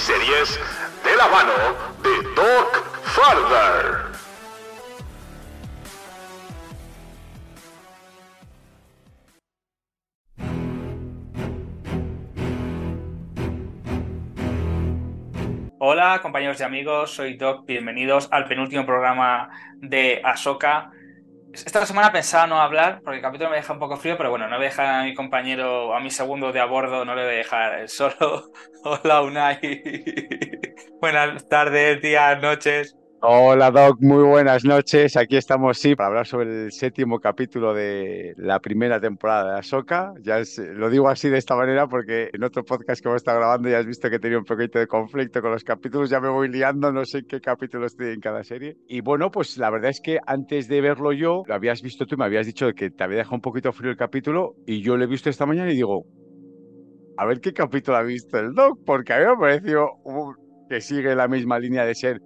series de la mano de Doc Farther. Hola compañeros y amigos, soy Doc, bienvenidos al penúltimo programa de Ahsoka. Esta semana pensaba no hablar porque el capítulo me deja un poco frío, pero bueno, no voy a dejar a mi compañero, a mi segundo de a bordo, no le voy a dejar solo. Hola Unai. Buenas tardes, días, noches. Hola Doc, muy buenas noches. Aquí estamos, sí, para hablar sobre el séptimo capítulo de la primera temporada de Ahsoka. Ya es- lo digo así de esta manera porque en otro podcast que hemos estado grabando ya has visto que he tenido un poquito de conflicto con los capítulos. Ya me voy liando, no sé qué capítulo estoy en cada serie. Y bueno, pues la verdad es que antes de verlo yo, lo habías visto tú y me habías dicho que te había dejado un poquito frío el capítulo y yo lo he visto esta mañana y digo, a ver qué capítulo ha visto el Doc, porque a mí me ha parecido que sigue la misma línea de ser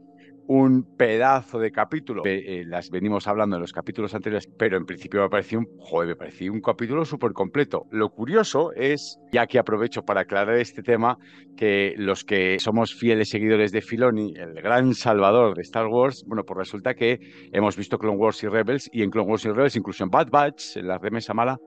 un pedazo de capítulo. Eh, las venimos hablando en los capítulos anteriores, pero en principio me pareció un, joder, me pareció un capítulo súper completo. Lo curioso es, ya que aprovecho para aclarar este tema, que los que somos fieles seguidores de Filoni, el gran salvador de Star Wars, bueno, pues resulta que hemos visto Clone Wars y Rebels, y en Clone Wars y Rebels, incluso en Bad Batch, en la remesa mala,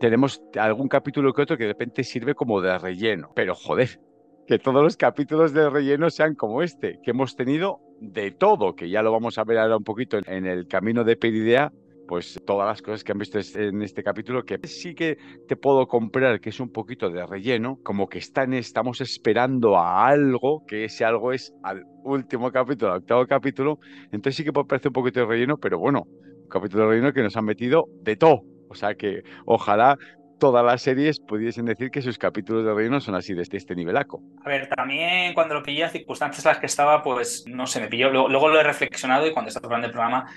tenemos algún capítulo que otro que de repente sirve como de relleno. Pero joder, que todos los capítulos de relleno sean como este, que hemos tenido de todo, que ya lo vamos a ver ahora un poquito en, el camino de Peridea, pues todas las cosas que han visto en este capítulo, que sí que te puedo comprar que es un poquito de relleno, como que están, estamos esperando a algo, que ese algo es al último capítulo, al octavo capítulo, entonces sí que puede parecer un poquito de relleno, pero bueno, un capítulo de relleno que nos han metido de todo, o sea que ojalá todas las series pudiesen decir que sus capítulos de relleno son así de este, este nivelaco. A ver, también cuando lo pillé, circunstancias en las que estaba, pues no sé, me pilló. Luego, luego lo he reflexionado y cuando estaba preparando el programa.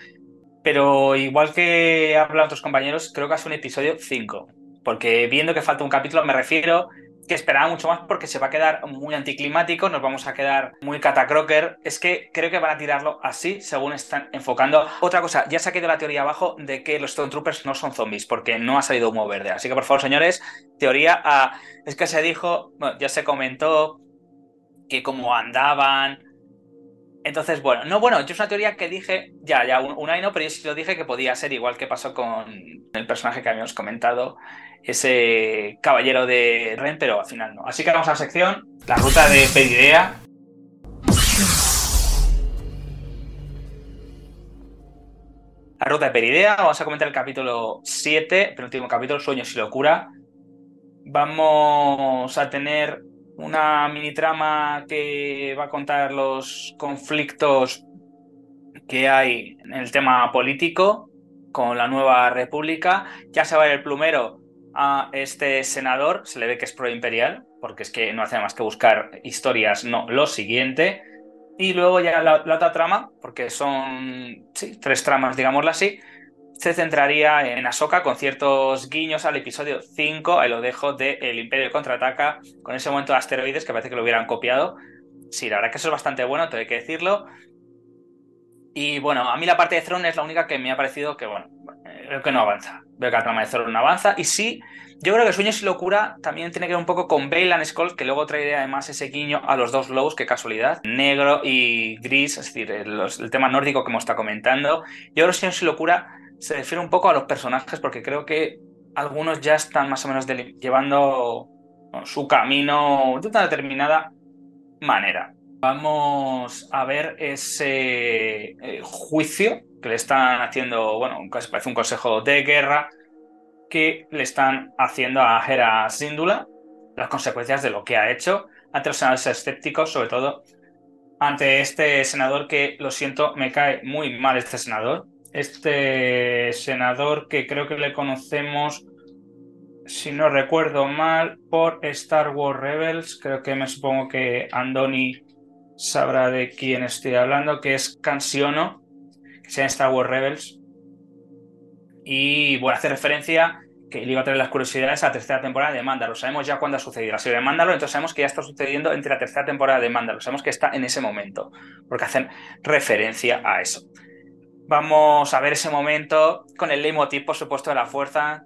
Pero igual que hablan otros compañeros, creo que es un episodio 5. Porque viendo que falta un capítulo, me refiero que esperaba mucho más porque se va a quedar muy anticlimático, nos vamos a quedar muy catacroker. Es que creo que van a tirarlo así, según están enfocando. Otra cosa, ya se ha quedado la teoría abajo de que los Stormtroopers no son zombies, porque no ha salido humo verde. Así que, por favor, señores, teoría A. Es que se dijo, bueno, ya se comentó que cómo andaban. Entonces, bueno, no, bueno, yo es una teoría que dije, ya, ya, un, año pero yo sí lo dije que podía ser igual que pasó con el personaje que habíamos comentado, ese caballero de Ren, pero al final no. Así que vamos a la sección, la ruta de Peridea. La ruta de Peridea, vamos a comentar el capítulo 7, penúltimo capítulo, Sueños y Locura. Vamos a tener una mini trama que va a contar los conflictos que hay en el tema político con la nueva república. Ya se va a ir el plumero a este senador, se le ve que es pro-imperial, porque es que no hace más que buscar historias, no, lo siguiente. Y luego ya la, otra trama, porque son tres tramas, digámoslo así, se centraría en Ahsoka con ciertos guiños al episodio 5, ahí lo dejo, de El Imperio contraataca, con ese momento de asteroides que parece que lo hubieran copiado. Sí, la verdad que eso es bastante bueno, tengo que decirlo. Y bueno, a mí la parte de Throne es la única que me ha parecido que, bueno, creo que no avanza. Veo que la trama de Throne no avanza. Y sí, yo creo que Sueños y Locura también tiene que ver un poco con Bale Skull, que luego traería además ese guiño a los dos Lows, qué casualidad. Negro y gris, es decir, el, tema nórdico que hemos estado comentando. Yo creo que Sueños y Locura se refiere un poco a los personajes, porque creo que algunos ya están más o menos llevando su camino de una determinada manera. Vamos a ver ese eh, juicio que le están haciendo, bueno, parece un consejo de guerra que le están haciendo a Hera Síndula, las consecuencias de lo que ha hecho ante los senadores escépticos, sobre todo ante este senador que, lo siento, me cae muy mal este senador. Este senador que creo que le conocemos, si no recuerdo mal, por Star Wars Rebels. Creo que me supongo que Andoni sabrá de quién estoy hablando, que es Cansiono, que sea en Star Wars Rebels. Y bueno, hace referencia que le iba a traer las curiosidades a la tercera temporada de Mandalor. Sabemos ya cuándo ha sucedido la serie de Mandalor, entonces sabemos que ya está sucediendo entre la tercera temporada de Mandalor. Sabemos que está en ese momento, porque hacen referencia a eso. Vamos a ver ese momento con el leitmotiv, por supuesto, de la fuerza.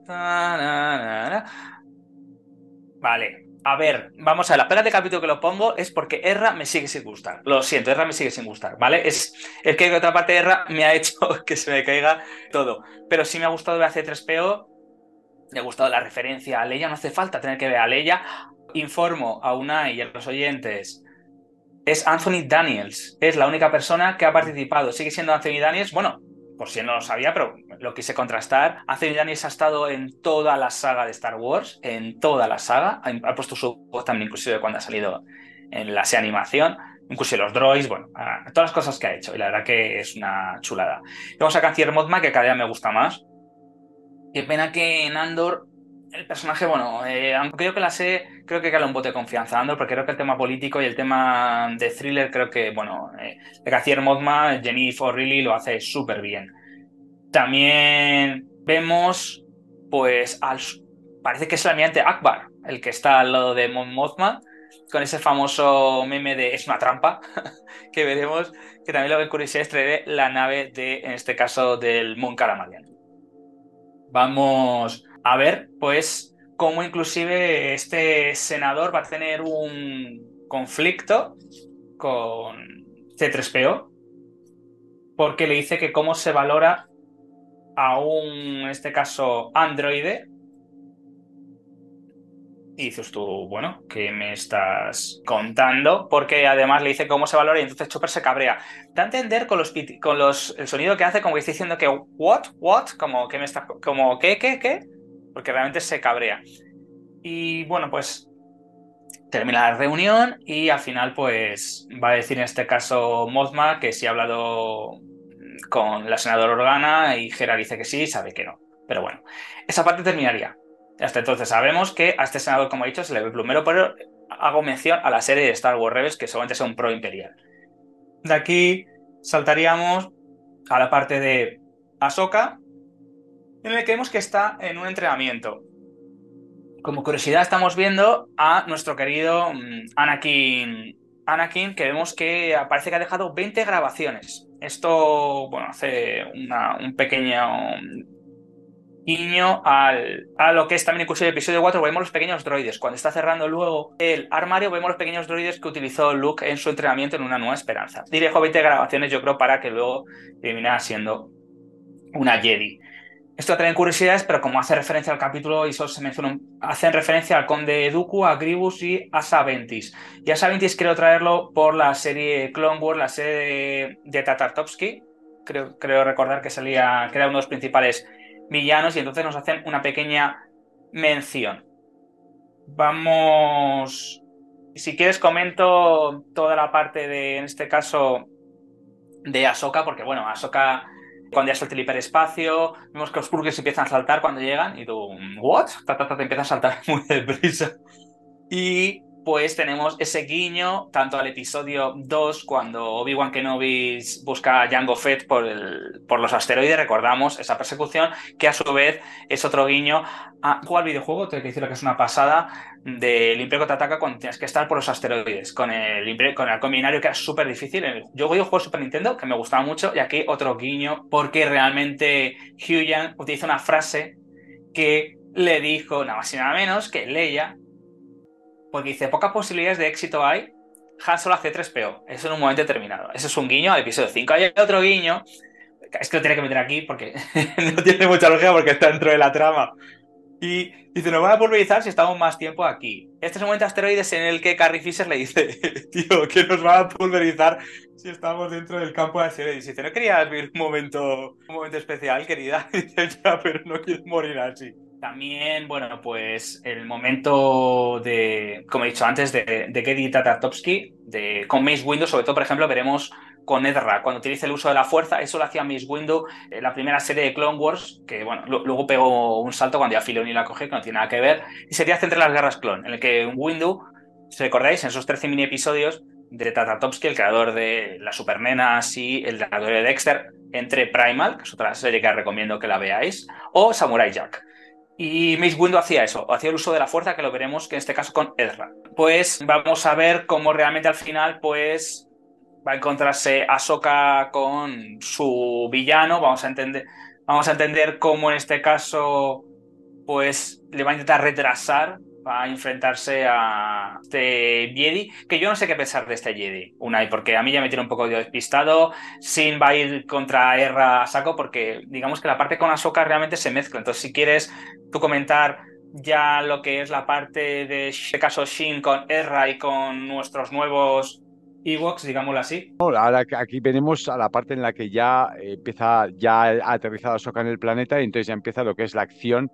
Vale, a ver, vamos a ver, la pena de capítulo que lo pongo es porque Erra me sigue sin gustar. Lo siento, Erra me sigue sin gustar, ¿vale? Es el que otra parte Erra me ha hecho que se me caiga todo. Pero sí me ha gustado ver C3PO, me ha gustado la referencia a Leia, no hace falta tener que ver a Leia. Informo a Unai y a los oyentes, es Anthony Daniels, es la única persona que ha participado, sigue siendo Anthony Daniels, bueno, por si no lo sabía, pero lo quise contrastar. Anthony Daniels ha estado en toda la saga de Star Wars, en toda la saga. Ha, puesto su voz también, inclusive cuando ha salido en la serie animación, inclusive los droids, bueno, todas las cosas que ha hecho. Y la verdad que es una chulada. Vamos a Cancier Modma, que cada día me gusta más. Qué pena que en Andor el personaje, bueno, eh, aunque creo que la sé, creo que cae un bote de confianza, Andor, porque creo que el tema político y el tema de thriller, creo que, bueno, eh, de Cacier Modma, Jennifer Riley lo hace súper bien. También vemos, pues, al, parece que es el almirante Akbar, el que está al lado de Mothma, con ese famoso meme de es una trampa, que veremos, que también lo que curiosidad es la nave de, en este caso, del Mon Calamarian. Vamos a ver, pues, cómo inclusive este senador va a tener un conflicto con C3PO, porque le dice que cómo se valora a un, en este caso, androide. Y dices tú, bueno, ¿qué me estás contando? Porque además le dice cómo se valora y entonces Chopper se cabrea. Da a entender con los con los el sonido que hace como que está diciendo que what, what, como que me está como qué, qué, qué porque realmente se cabrea. Y bueno, pues termina la reunión y al final pues va a decir en este caso Mothma que si ha hablado con la senadora Organa y Gerard dice que sí, sabe que no. Pero bueno, esa parte terminaría. Hasta entonces sabemos que a este senador, como he dicho, se le ve plumero, pero hago mención a la serie de Star Wars Rebels, que solamente es un pro imperial. De aquí saltaríamos a la parte de Ahsoka, en el que vemos que está en un entrenamiento. Como curiosidad estamos viendo a nuestro querido mm, Anakin, Anakin que vemos que parece que ha dejado 20 grabaciones. Esto, bueno, hace un pequeño guiño al, a lo que es también incluso el episodio 4, vemos los pequeños droides. Cuando está cerrando luego el armario, vemos los pequeños droides que utilizó Luke en su entrenamiento en Una Nueva Esperanza. Dirijo 20 grabaciones, yo creo, para que luego terminara siendo una Jedi. Esto trae curiosidades, pero como hace referencia al capítulo y solo se menciona, hacen referencia al conde Dooku, a Gribus y a Saventis. Y a Saventis quiero traerlo por la serie Clone Wars, la serie de, Tatartovsky. Creo, creo recordar que salía, que era uno de los principales villanos y entonces nos hacen una pequeña mención. Vamos, si quieres comento toda la parte de, en este caso, de Ahsoka, porque bueno, Ahsoka cuando ya salta el hiperespacio, vemos que los purgues empiezan a saltar cuando llegan y tú, ¿what? te empiezan a saltar muy deprisa. Y pues tenemos ese guiño tanto al episodio 2 cuando Obi-Wan Kenobi busca a Jango Fett por, el, por los asteroides, recordamos esa persecución, que a su vez es otro guiño a cuál videojuego, tengo que decirlo que es una pasada, del Imperio ataca cuando tienes que estar por los asteroides, con el, con el combinario que era súper difícil. Yo voy a juego Super Nintendo, que me gustaba mucho, y aquí otro guiño, porque realmente Hugh utiliza una frase que le dijo nada más y nada menos que Leia porque dice, pocas posibilidades de éxito hay, Han Solo hace 3PO. Eso en un momento determinado. Eso es un guiño al episodio 5. Hay otro guiño, es que lo tiene que meter aquí porque no tiene mucha lógica porque está dentro de la trama. Y dice, nos van a pulverizar si estamos más tiempo aquí. Este es un momento de asteroides en el que Carrie Fisher le dice, tío, que nos van a pulverizar si estamos dentro del campo de asteroides. Y dice, ¿no querías vivir un momento, un momento especial, querida? Y dice, ya, pero no quiero morir así. También, bueno, pues el momento de, como he dicho antes, de, de Gedi Tatartovsky, de, con Mace Windu, sobre todo, por ejemplo, veremos con Edra, cuando utiliza el uso de la fuerza, eso lo hacía Mace Windu en la primera serie de Clone Wars, que bueno, luego pegó un salto cuando ya Filoni la coge, que no tiene nada que ver, y sería Entre las Guerras Clone, en el que Windu, si recordáis, en esos 13 mini episodios de Tatartovsky, el creador de las Supernenas y el creador de Dexter, entre Primal, que es otra serie que recomiendo que la veáis, o Samurai Jack. Y Mace Windu hacía eso, hacía el uso de la fuerza, que lo veremos que en este caso con Ezra. Pues vamos a ver cómo realmente al final, pues va a encontrarse Ahsoka con su villano. Vamos a entender, vamos a entender cómo en este caso, pues le va a intentar retrasar a enfrentarse a este Jedi, que yo no sé qué pensar de este Jedi, Unai, porque a mí ya me tiene un poco despistado. Sin va a ir contra Erra a saco, porque digamos que la parte con Ahsoka realmente se mezcla. Entonces, si quieres tú comentar ya lo que es la parte de este caso Shin con Erra y con nuestros nuevos Ewoks, digámoslo así. Ahora aquí venimos a la parte en la que ya empieza, ya ha aterrizado Ahsoka en el planeta y entonces ya empieza lo que es la acción.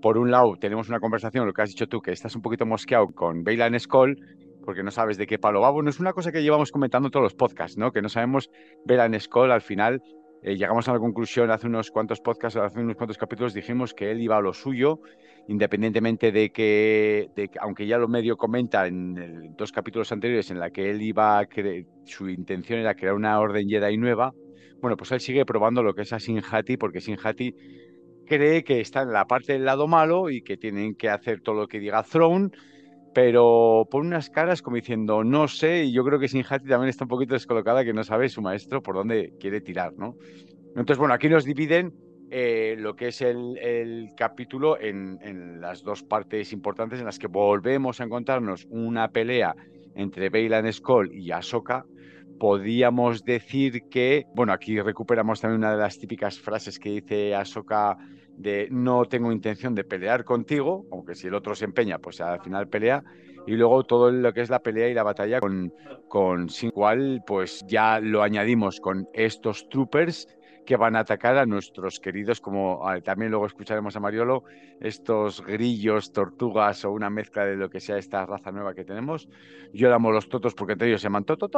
Por un lado, tenemos una conversación, lo que has dicho tú, que estás un poquito mosqueado con Bailan Skull, porque no sabes de qué palo va. Bueno, es una cosa que llevamos comentando todos los podcasts, ¿no? Que no sabemos Bailan Skull al final. Eh, llegamos a la conclusión hace unos cuantos podcasts, hace unos cuantos capítulos, dijimos que él iba a lo suyo independientemente de que, aunque ya lo medio comenta en, dos capítulos anteriores en la que él iba a su intención era crear una orden Jedi nueva, bueno, pues él sigue probando lo que es a Sinjati, porque Sinjati cree que está en la parte del lado malo y que tienen que hacer todo lo que diga Throne, pero pone unas caras como diciendo, no sé, y yo creo que Sinjati también está un poquito descolocada, que no sabe su maestro por dónde quiere tirar, ¿no? Entonces, bueno, aquí nos dividen eh, lo que es el, capítulo en, las dos partes importantes en las que volvemos a encontrarnos una pelea entre Bailan Skull y Ahsoka. Podríamos decir que, bueno, aquí recuperamos también una de las típicas frases que dice Ahsoka de no tengo intención de pelear contigo, aunque si el otro se empeña, pues al final pelea. Y luego todo lo que es la pelea y la batalla con, con sin cual, pues ya lo añadimos con estos troopers que van a atacar a nuestros queridos, como también luego escucharemos a Mariolo, estos grillos, tortugas o una mezcla de lo que sea esta raza nueva que tenemos. Yo amo los totos porque entre ellos se llaman toto,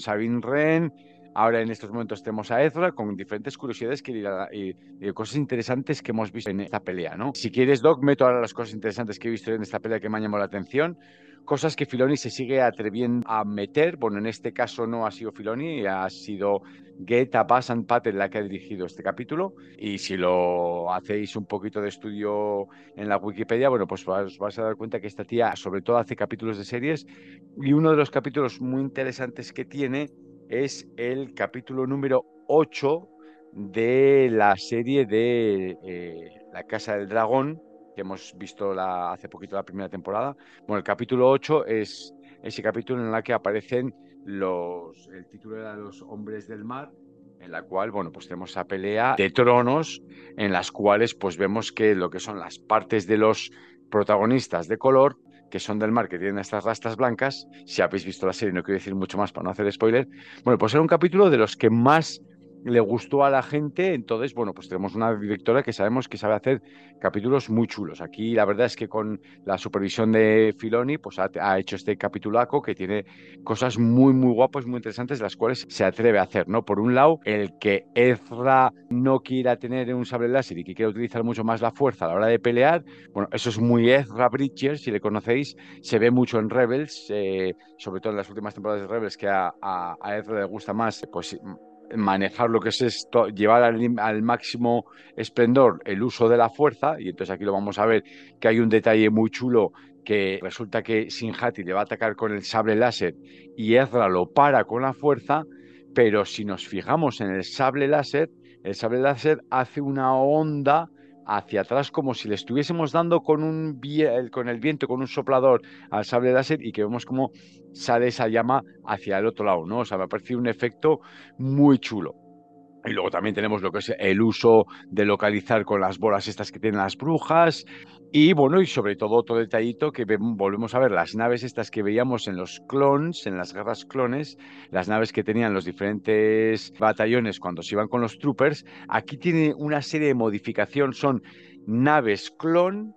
Sabine Wren, Ahora en estos momentos tenemos a Ezra con diferentes curiosidades que, y, y, cosas interesantes pelea, ¿no? Si quieres, Doc, meto ahora las cosas interesantes que he pelea que me han cosas que Filoni se sigue atreviendo a meter. Bueno, en este caso no ha sido Filoni, ha sido Get Abbas and Patel la que ha dirigido este capítulo. Y si lo hacéis un poquito de estudio en la Wikipedia, bueno, pues os vais a dar cuenta que esta tía sobre todo hace capítulos de series. Y uno de los capítulos muy interesantes que tiene es el capítulo número 8 de la serie de eh, La Casa del Dragón, que hemos visto la, hace poquito la primera temporada. Bueno, el capítulo 8 es ese capítulo en el que aparecen los, el título de los hombres del mar, en la cual, bueno, pues tenemos esa pelea de tronos en las cuales pues vemos que lo que son las partes de los protagonistas de color que son del mar, que tienen estas rastas blancas, si habéis visto la serie, no quiero decir mucho más para no hacer spoiler, bueno, pues era un capítulo de los que más le gustó a la gente, entonces, bueno, pues tenemos una directora que sabemos que sabe hacer capítulos muy chulos. Aquí la verdad es que con la supervisión de Filoni, pues ha, hecho este capitulaco que tiene cosas muy, muy guapas, muy interesantes, las cuales se atreve a hacer, ¿no? Por un lado, el que Ezra no quiera tener un sable láser y que quiera utilizar mucho más la fuerza a la hora de pelear, bueno, eso es muy Ezra Bridger, si le conocéis, se ve mucho en Rebels, eh, sobre todo en las últimas temporadas de Rebels, que a, Ezra le gusta más, pues manejar lo que es esto, llevar al, máximo esplendor el uso de la fuerza, y entonces aquí lo vamos a ver que hay un detalle muy chulo que resulta que Sinjati le va a atacar con el sable láser y Ezra lo para con la fuerza, pero si nos fijamos en el sable láser, el sable láser hace una onda hacia atrás como si le estuviésemos dando con, un, con el viento, con un soplador al sable láser y que vemos como sale esa llama hacia el otro lado, ¿no? O sea, me ha parecido un efecto muy chulo. Y luego también tenemos lo que es el uso de localizar con las bolas estas que tienen las brujas. Y bueno, y sobre todo otro detallito que volvemos a ver, las naves estas que veíamos en los clones, en las guerras clones, las naves que tenían los diferentes batallones cuando se iban con los troopers, aquí tiene una serie de modificación, son naves clon,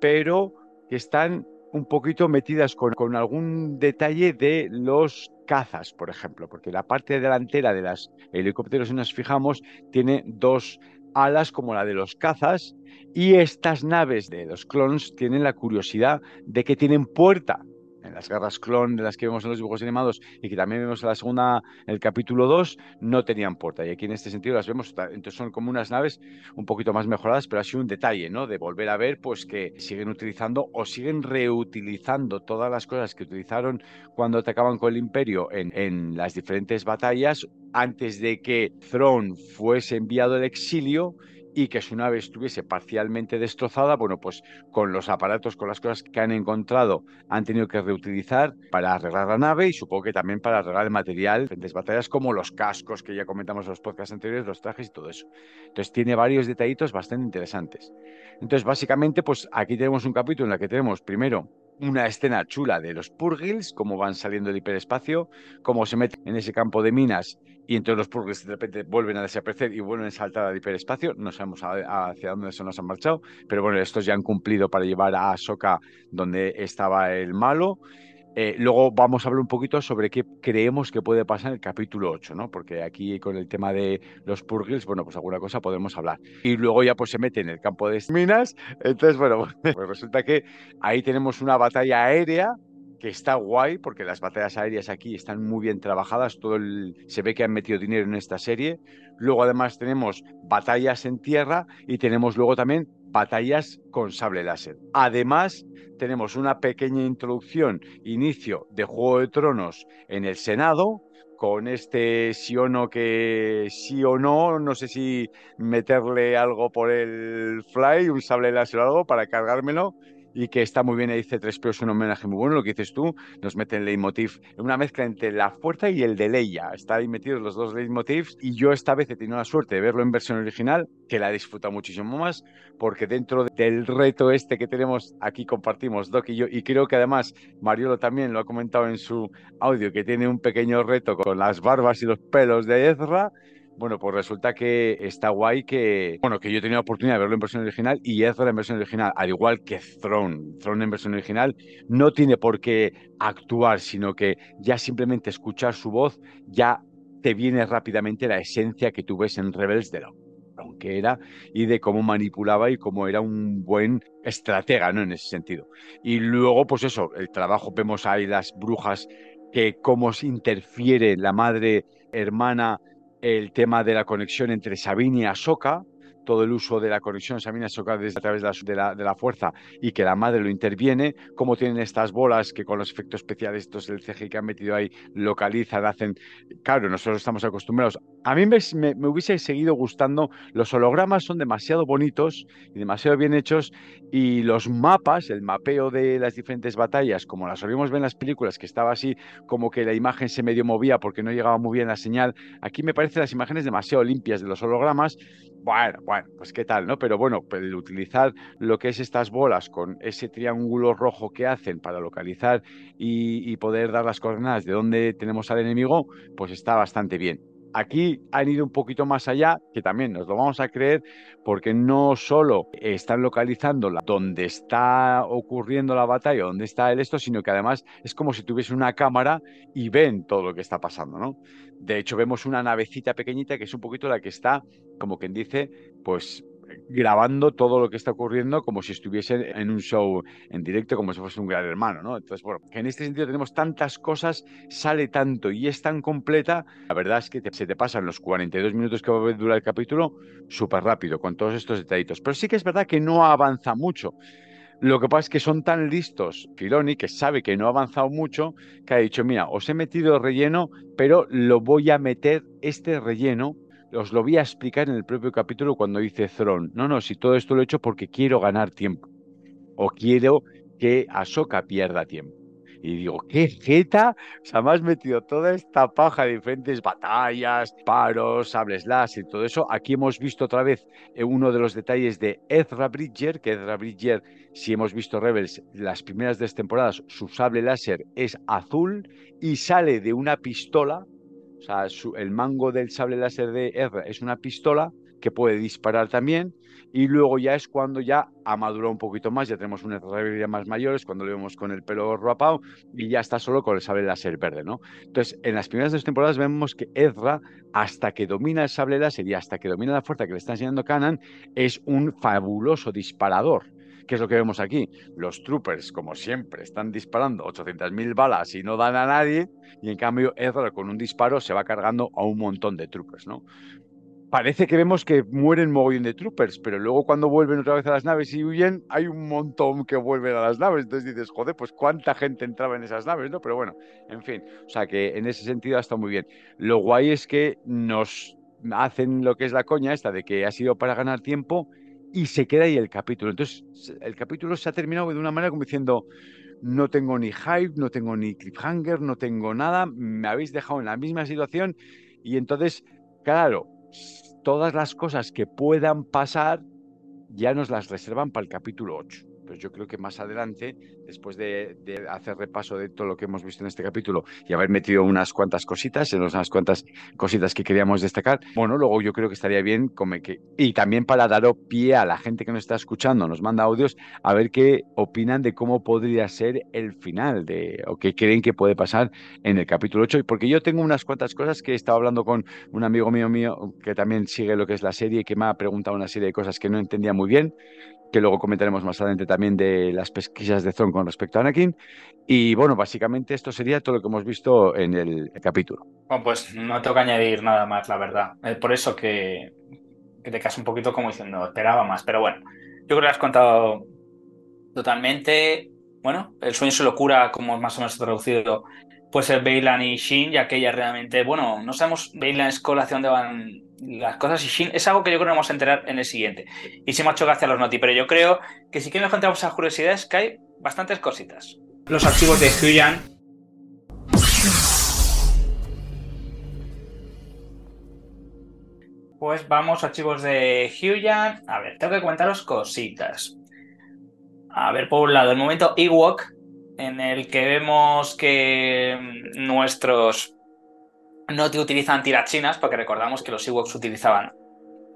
pero que están un poquito metidas con, algún detalle de los cazas, por ejemplo, porque la parte delantera de los helicópteros, si nos fijamos, tiene dos alas como la de los cazas y estas naves de los clones tienen la curiosidad de que tienen puerta en las garras clon de las que vemos en los dibujos animados y que también vemos en la segunda, el capítulo 2, no tenían puerta. Y aquí en este sentido las vemos, entonces son como unas naves un poquito más mejoradas, pero ha sido un detalle, ¿no? De volver a ver, pues que siguen utilizando o siguen reutilizando todas las cosas que utilizaron cuando atacaban con el Imperio en, en las diferentes batallas antes de que Throne fuese enviado al exilio y que su nave estuviese parcialmente destrozada, bueno, pues con los aparatos, con las cosas que han encontrado, han tenido que reutilizar para arreglar la nave y supongo que también para arreglar el material, diferentes batallas como los cascos que ya comentamos en los podcasts anteriores, los trajes y todo eso. Entonces tiene varios detallitos bastante interesantes. Entonces básicamente, pues aquí tenemos un capítulo en el que tenemos primero una escena chula de los Purgils, cómo van saliendo del hiperespacio, cómo se meten en ese campo de minas y entonces los Purgils de repente vuelven a desaparecer y vuelven a saltar al hiperespacio. No sabemos hacia dónde se nos han marchado, pero bueno, estos ya han cumplido para llevar a Ahsoka donde estaba el malo. Eh, luego vamos a hablar un poquito sobre qué creemos que puede pasar en el capítulo 8, ¿no? Porque aquí con el tema de los Purgils, bueno, pues alguna cosa podemos hablar. Y luego ya pues se mete en el campo de minas. Entonces, bueno, pues resulta que ahí tenemos una batalla aérea que está guay porque las batallas aéreas aquí están muy bien trabajadas, todo se ve que han metido dinero en esta serie. Luego además tenemos batallas en tierra y tenemos luego también batallas con sable láser. Además tenemos una pequeña introducción, inicio de Juego de Tronos en el Senado, con este sí o no que sí o no, no sé si meterle algo por el fly, un sable láser o algo para cargármelo y que está muy bien, dice 3 es un homenaje muy bueno, lo que dices tú, nos mete el leitmotiv, una mezcla entre la fuerza y el de Leia, está ahí metidos los dos leitmotivs y yo esta vez he tenido la suerte de verlo en versión original, que la he disfrutado muchísimo más, porque dentro del reto este que tenemos aquí compartimos Doc y yo, y creo que además Mariolo también lo ha comentado en su audio, que tiene un pequeño reto con las barbas y los pelos de Ezra, bueno, pues resulta que está guay que, bueno, que yo he tenido la oportunidad de verlo en versión original y Ezra en versión original, al igual que Throne. Throne en versión original no tiene por qué actuar, sino que ya simplemente escuchar su voz ya te viene rápidamente la esencia que tú ves en Rebels de lo que era y de cómo manipulaba y cómo era un buen estratega, ¿no? En ese sentido. Y luego, pues eso, el trabajo, vemos ahí las brujas, que cómo se interfiere la madre hermana el tema de la conexión entre Sabine y Ahsoka, todo el uso de la Sabine Ahsoka desde a través de la, de la, fuerza y que la madre lo interviene, cómo tienen estas bolas que con los efectos especiales, estos del CGI que han metido ahí, localizan, hacen... Claro, nosotros estamos acostumbrados. A mí me, me, hubiese seguido gustando, los hologramas son demasiado bonitos y demasiado bien hechos y los mapas, el mapeo de las diferentes batallas, como las solíamos ver en las películas, que estaba así como que la imagen se medio movía porque no llegaba muy bien la señal, aquí me parecen las imágenes demasiado limpias de los hologramas bueno, bueno, pues qué tal, ¿no? Pero bueno, el utilizar lo que es estas bolas con ese triángulo rojo que hacen para localizar y, y poder dar las coordenadas de dónde tenemos al enemigo, pues está bastante bien. Aquí han ido un poquito más allá, que también nos lo vamos a creer, porque no solo están localizando donde está ocurriendo la batalla, donde está el esto, sino que además es como si tuviese una cámara y ven todo lo que está pasando, ¿no? De hecho, vemos una navecita pequeñita que es un poquito la que está, como quien dice, pues grabando todo lo que está ocurriendo como si estuviese en un show en directo, como si fuese un gran hermano, ¿no? Entonces, bueno, que en este sentido tenemos tantas cosas, sale tanto y es tan completa, la verdad es que se te pasan los 42 minutos que va a durar el capítulo súper rápido, con todos estos detallitos. Pero sí que es verdad que no avanza mucho. Lo que pasa es que son tan listos, Filoni, que sabe que no ha avanzado mucho, que ha dicho, mira, os he metido relleno, pero lo voy a meter este relleno os lo voy a explicar en el propio capítulo cuando dice Throne. No, no, si todo esto lo he hecho porque quiero ganar tiempo. O quiero que Ahsoka pierda tiempo. Y digo, qué jeta, o sea, me has metido toda esta paja de diferentes batallas, paros, sables y todo eso. Aquí hemos visto otra vez eh, uno de los detalles de Ezra Bridger, que Ezra Bridger, si hemos visto Rebels, las primeras dos temporadas, su sable láser es azul y sale de una pistola o sea, el mango del sable láser de R es una pistola que puede disparar también. Y luego ya es cuando ya ha madurado un poquito más, ya tenemos una ya más mayores, cuando lo vemos con el pelo rapado y ya está solo con el sable láser verde, ¿no? Entonces, en las primeras dos temporadas vemos que Ezra, hasta que domina el sable láser y hasta que domina la fuerza que le está enseñando Canan, es un fabuloso disparador. ¿Qué es lo que vemos aquí? Los troopers, como siempre, están disparando 800.000 balas y no dan a nadie, y en cambio Ezra con un disparo se va cargando a un montón de troopers, ¿no? Parece que vemos que mueren mogollón de troopers, pero luego cuando vuelven otra vez a las naves y huyen, hay un montón que vuelven a las naves. Entonces dices, joder, pues cuánta gente entraba en esas naves, ¿no? Pero bueno, en fin, o sea que en ese sentido está muy bien. Lo guay es que nos hacen lo que es la coña esta de que ha sido para ganar tiempo y se queda ahí el capítulo. Entonces, el capítulo se ha terminado de una manera como diciendo, no tengo ni hype, no tengo ni cliffhanger, no tengo nada, me habéis dejado en la misma situación y entonces, claro, todas las cosas que puedan pasar ya nos las reservan para el capítulo 8 pues yo creo que más adelante, después de, hacer repaso de todo lo que hemos visto en este capítulo y haber metido unas cuantas cositas, en unas cuantas cositas que queríamos destacar, bueno, luego yo creo que estaría bien como que, y también para dar pie a la gente que nos está escuchando, nos manda audios, a ver qué opinan de cómo podría ser el final de, o qué creen que puede pasar en el capítulo 8, porque yo tengo unas cuantas cosas que he estado hablando con un amigo mío mío que también sigue lo que es la serie y que me ha preguntado una serie de cosas que no entendía muy bien que luego comentaremos más adelante también de las pesquisas de Zon con respecto a Anakin. Y bueno, básicamente esto sería todo lo que hemos visto en el, capítulo. Bueno, pues no tengo que añadir nada más, la verdad. Es por eso que, te quedas un poquito como diciendo, esperaba más. Pero bueno, yo creo que lo has contado totalmente. Bueno, el sueño se lo cura, como más o menos traducido, pues el Bailan y Shin, ya que ella realmente, bueno, no sabemos Bailan es hacia dónde van las cosas y Shin es algo que yo creo que vamos a enterar en el siguiente. Y se me ha hecho gracia los noti, pero yo creo que si queremos encontramos esas curiosidades que hay bastantes cositas. Los archivos de Huyan. Pues vamos, archivos de Huyan. A ver, tengo que comentaros cositas. A ver, por un lado, el momento Ewok, en el que vemos que nuestros no utilizan tirachinas, porque recordamos que los Ewoks utilizaban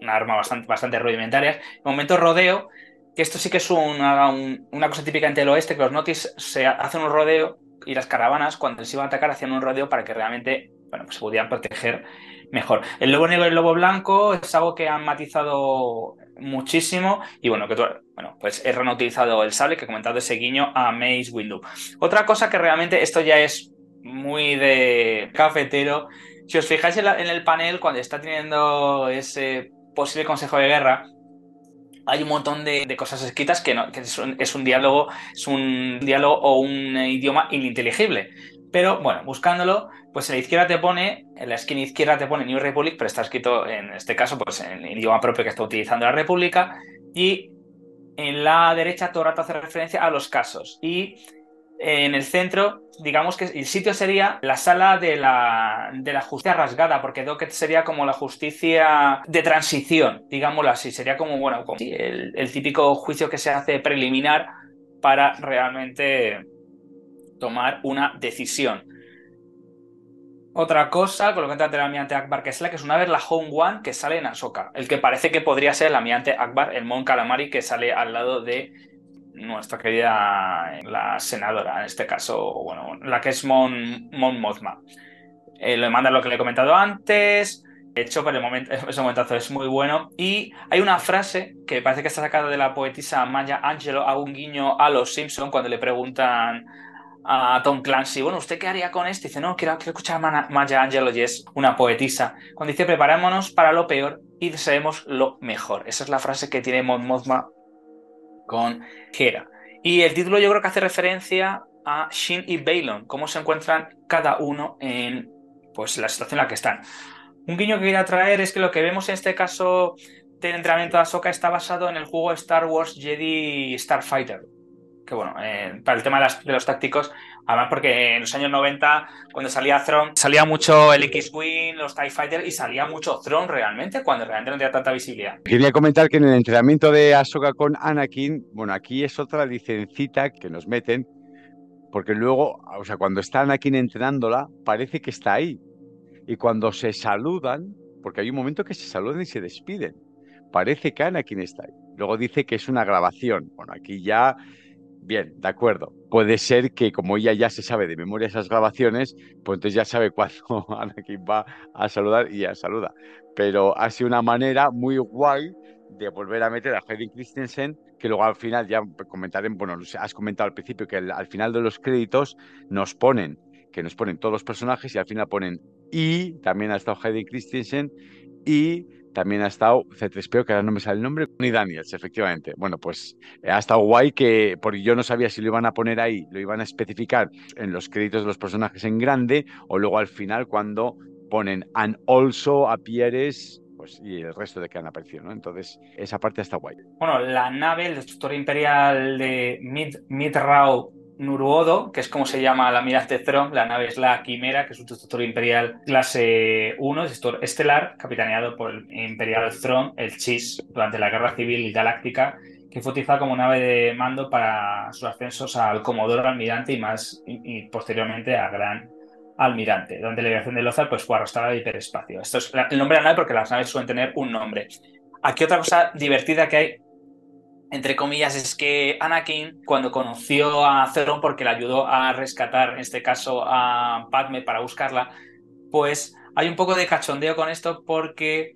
una arma bastante, bastante rudimentaria. En momento rodeo, que esto sí que es una, una cosa típica entre el oeste, que los notis se hacen un rodeo y las caravanas, cuando se iban a atacar, hacían un rodeo para que realmente bueno, pues se pudieran proteger mejor. El lobo negro y el lobo blanco es algo que han matizado muchísimo y bueno, que bueno, pues he reutilizado el sable que he comentado ese guiño a Maze Window. Otra cosa que realmente esto ya es muy de cafetero. Si os fijáis en, el panel, cuando está teniendo ese posible consejo de guerra, hay un montón de, cosas escritas que, no, es, un, diálogo, es un diálogo o un idioma ininteligible. Pero bueno, buscándolo, pues en la izquierda te pone, en la esquina izquierda te pone New Republic, pero está escrito en este caso pues en el idioma propio que está utilizando la República. Y en la derecha todo rato hace referencia a los casos. Y en el centro, digamos que el sitio sería la sala de la, de la justicia rasgada, porque Docket sería como la justicia de transición, digámoslo así. Sería como, bueno, el, el, típico juicio que se hace preliminar para realmente tomar una decisión. Otra cosa, con lo que entra el almirante Akbar Kesla, que es una vez la Home One que sale en Ahsoka, el que parece que podría ser el almirante Akbar, el Mon Calamari que sale al lado de nuestra querida la senadora, en este caso, bueno, la que es Mon, Mon Mothma. Eh, le manda lo que le he comentado antes. De hecho, por el momento, ese momentazo es muy bueno. Y hay una frase que parece que está sacada de la poetisa Maya Angelou, a un guiño a los Simpson cuando le preguntan a Tom Clancy, bueno, ¿usted qué haría con esto? dice, no, quiero, quiero escuchar a Maya Angelou y es una poetisa. Cuando dice, preparémonos para lo peor y deseemos lo mejor. Esa es la frase que tiene Mon Mothma con Hera. Y el título yo creo que hace referencia a Shin y Balon, cómo se encuentran cada uno en pues, la situación en la que están. Un guiño que quería traer es que lo que vemos en este caso del entrenamiento de Ahsoka está basado en el juego Star Wars Jedi Starfighter, que bueno, eh, para el tema de, los tácticos, además porque en los años 90, cuando salía Throne, salía mucho el X-Wing, los TIE Fighter y salía mucho Throne realmente, cuando realmente no tenía tanta visibilidad. Quería comentar que en el entrenamiento de Ahsoka con Anakin, bueno, aquí es otra licencita que nos meten, porque luego, o sea, cuando está Anakin entrenándola, parece que está ahí. Y cuando se saludan, porque hay un momento que se saludan y se despiden, parece que Anakin está ahí. Luego dice que es una grabación. Bueno, aquí ya Bien, de acuerdo. Puede ser que como ella ya se sabe de memoria esas grabaciones, pues entonces ya sabe cuándo Anakin va a saludar y ya saluda. Pero ha sido una manera muy guay de volver a meter a Hayden Christensen, que luego al final ya comentaré, bueno, has comentado al principio que al final de los créditos nos ponen, que nos ponen todos los personajes y al final ponen y también ha estado Hayden Christensen y también ha estado C3PO, que ahora no me sale el nombre, ni Daniels, efectivamente. Bueno, pues eh, ha estado guay que, porque yo no sabía si lo iban a poner ahí, lo iban a especificar en los créditos de los personajes en grande o luego al final cuando ponen and also appears pues, y el resto de que han aparecido, ¿no? Entonces, esa parte está guay. Bueno, la nave, el destructor imperial de Mid, Midrao Nuruodo, que es como se llama la de Thrawn, la nave es la Quimera, que es un destructor imperial clase 1, destructor estelar, capitaneado por el Imperial Throne, el CHIS, durante la Guerra Civil Galáctica, que fue utilizada como nave de mando para sus ascensos al Comodoro Almirante y más y, posteriormente a Gran Almirante. Durante la liberación de Lothar pues, fue arrastrada al hiperespacio. Esto es el nombre de la nave porque las naves suelen tener un nombre. Aquí otra cosa divertida que hay entre comillas, es que Anakin, cuando conoció a Theron, porque le ayudó a rescatar, en este caso, a Padme para buscarla, pues hay un poco de cachondeo con esto porque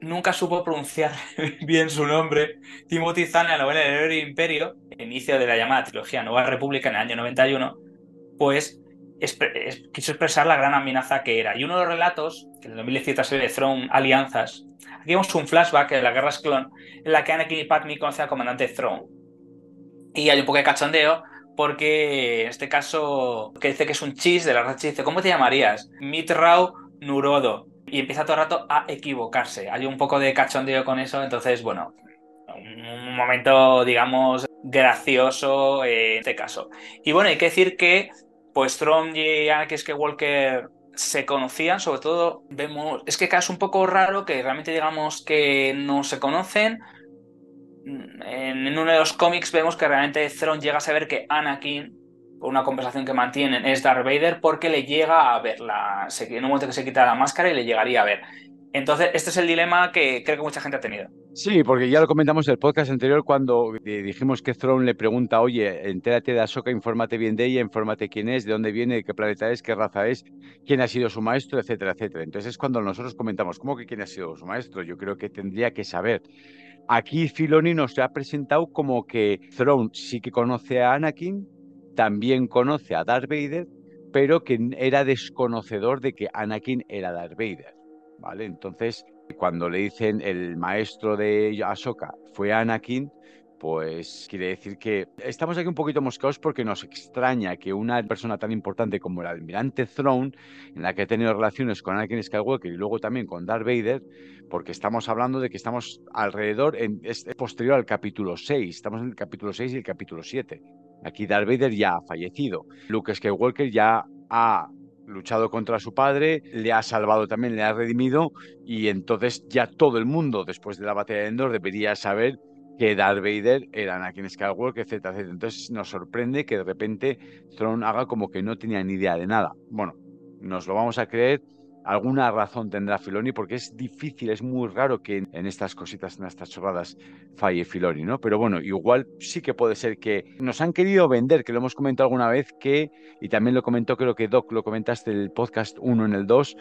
nunca supo pronunciar bien su nombre. Timothy Zahn, en la novela del Imperio, inicio de la llamada trilogía Nueva República en el año 91, pues quiso expresar la gran amenaza que era. Y uno de los relatos, que en el 2017 se de Throne Alianzas, aquí vemos un flashback de la Guerra Clon en la que Anakin y Padme conocen al comandante Throne. Y hay un poco de cachondeo porque en este caso, que dice que es un chis de la racha, dice, ¿cómo te llamarías? Mitrau Nurodo. Y empieza todo el rato a equivocarse. Hay un poco de cachondeo con eso, entonces, bueno, un momento, digamos, gracioso en este caso. Y bueno, hay que decir que pues Tron y Anakin Skywalker se conocían, sobre todo vemos, es que es un poco raro que realmente digamos que no se conocen. En, uno de los cómics vemos que realmente Thrawn llega a saber que Anakin, por una conversación que mantienen, es Darth Vader porque le llega a ver la, en un momento que se quita la máscara y le llegaría a ver. Entonces, este es el dilema que creo que mucha gente ha tenido. Sí, porque ya lo comentamos en el podcast anterior cuando dijimos que Throne le pregunta, oye, entérate de Ahsoka, infórmate bien de ella, infórmate quién es, de dónde viene, qué planeta es, qué raza es, quién ha sido su maestro, etcétera, etcétera. Entonces es cuando nosotros comentamos, ¿cómo que quién ha sido su maestro? Yo creo que tendría que saber. Aquí Filoni nos ha presentado como que Throne sí que conoce a Anakin, también conoce a Darth Vader, pero que era desconocedor de que Anakin era Darth Vader. ¿Vale? Entonces, cuando le dicen el maestro de Ahsoka fue Anakin, pues quiere decir que estamos aquí un poquito moscados porque nos extraña que una persona tan importante como el almirante Throne, en la que ha tenido relaciones con Anakin Skywalker y luego también con Darth Vader, porque estamos hablando de que estamos alrededor, es posterior al capítulo 6, estamos en el capítulo 6 y el capítulo 7. Aquí Darth Vader ya ha fallecido, Luke Skywalker ya ha luchado contra su padre, le ha salvado también, le ha redimido y entonces ya todo el mundo después de la batalla de Endor debería saber que Darth Vader era Anakin Skywalker, etcétera, etcétera. Entonces nos sorprende que de repente Throne haga como que no tenía ni idea de nada. Bueno, nos lo vamos a creer alguna razón tendrá Filoni, porque es difícil, es muy raro que en, estas cositas, en estas chorradas, falle Filoni, ¿no? Pero bueno, igual sí que puede ser que nos han querido vender, que lo hemos comentado alguna vez, que, y también lo comentó, creo que Doc, lo comentaste en el podcast 1 en el 2,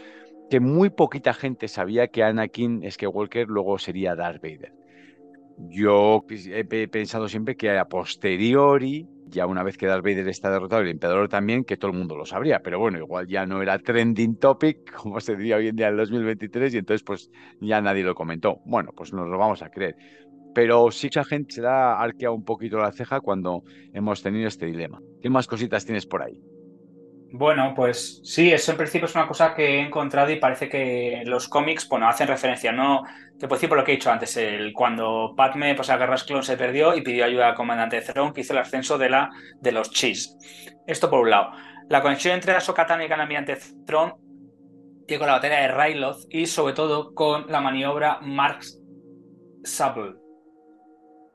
que muy poquita gente sabía que Anakin Skywalker luego sería Darth Vader. Yo he pensado siempre que a posteriori ya una vez que Darth Vader está derrotado el emperador también, que todo el mundo lo sabría, pero bueno, igual ya no era trending topic, como se diría hoy en día en el 2023, y entonces pues ya nadie lo comentó. Bueno, pues nos lo vamos a creer. Pero sí mucha gente se da arqueado un poquito la ceja cuando hemos tenido este dilema. ¿Qué más cositas tienes por ahí? Bueno, pues sí, eso en principio es una cosa que he encontrado y parece que los cómics, bueno, hacen referencia, no, te puedo decir por lo que he dicho antes, el, cuando Padme, pues a Guerras Clon se perdió y pidió ayuda al comandante Thrawn que hizo el ascenso de, la, de los Chis. Esto por un lado. La conexión entre Ahsoka Tano y Almirante Thrawn tiene con la batalla de Ryloth y sobre todo con la maniobra Marx Sable.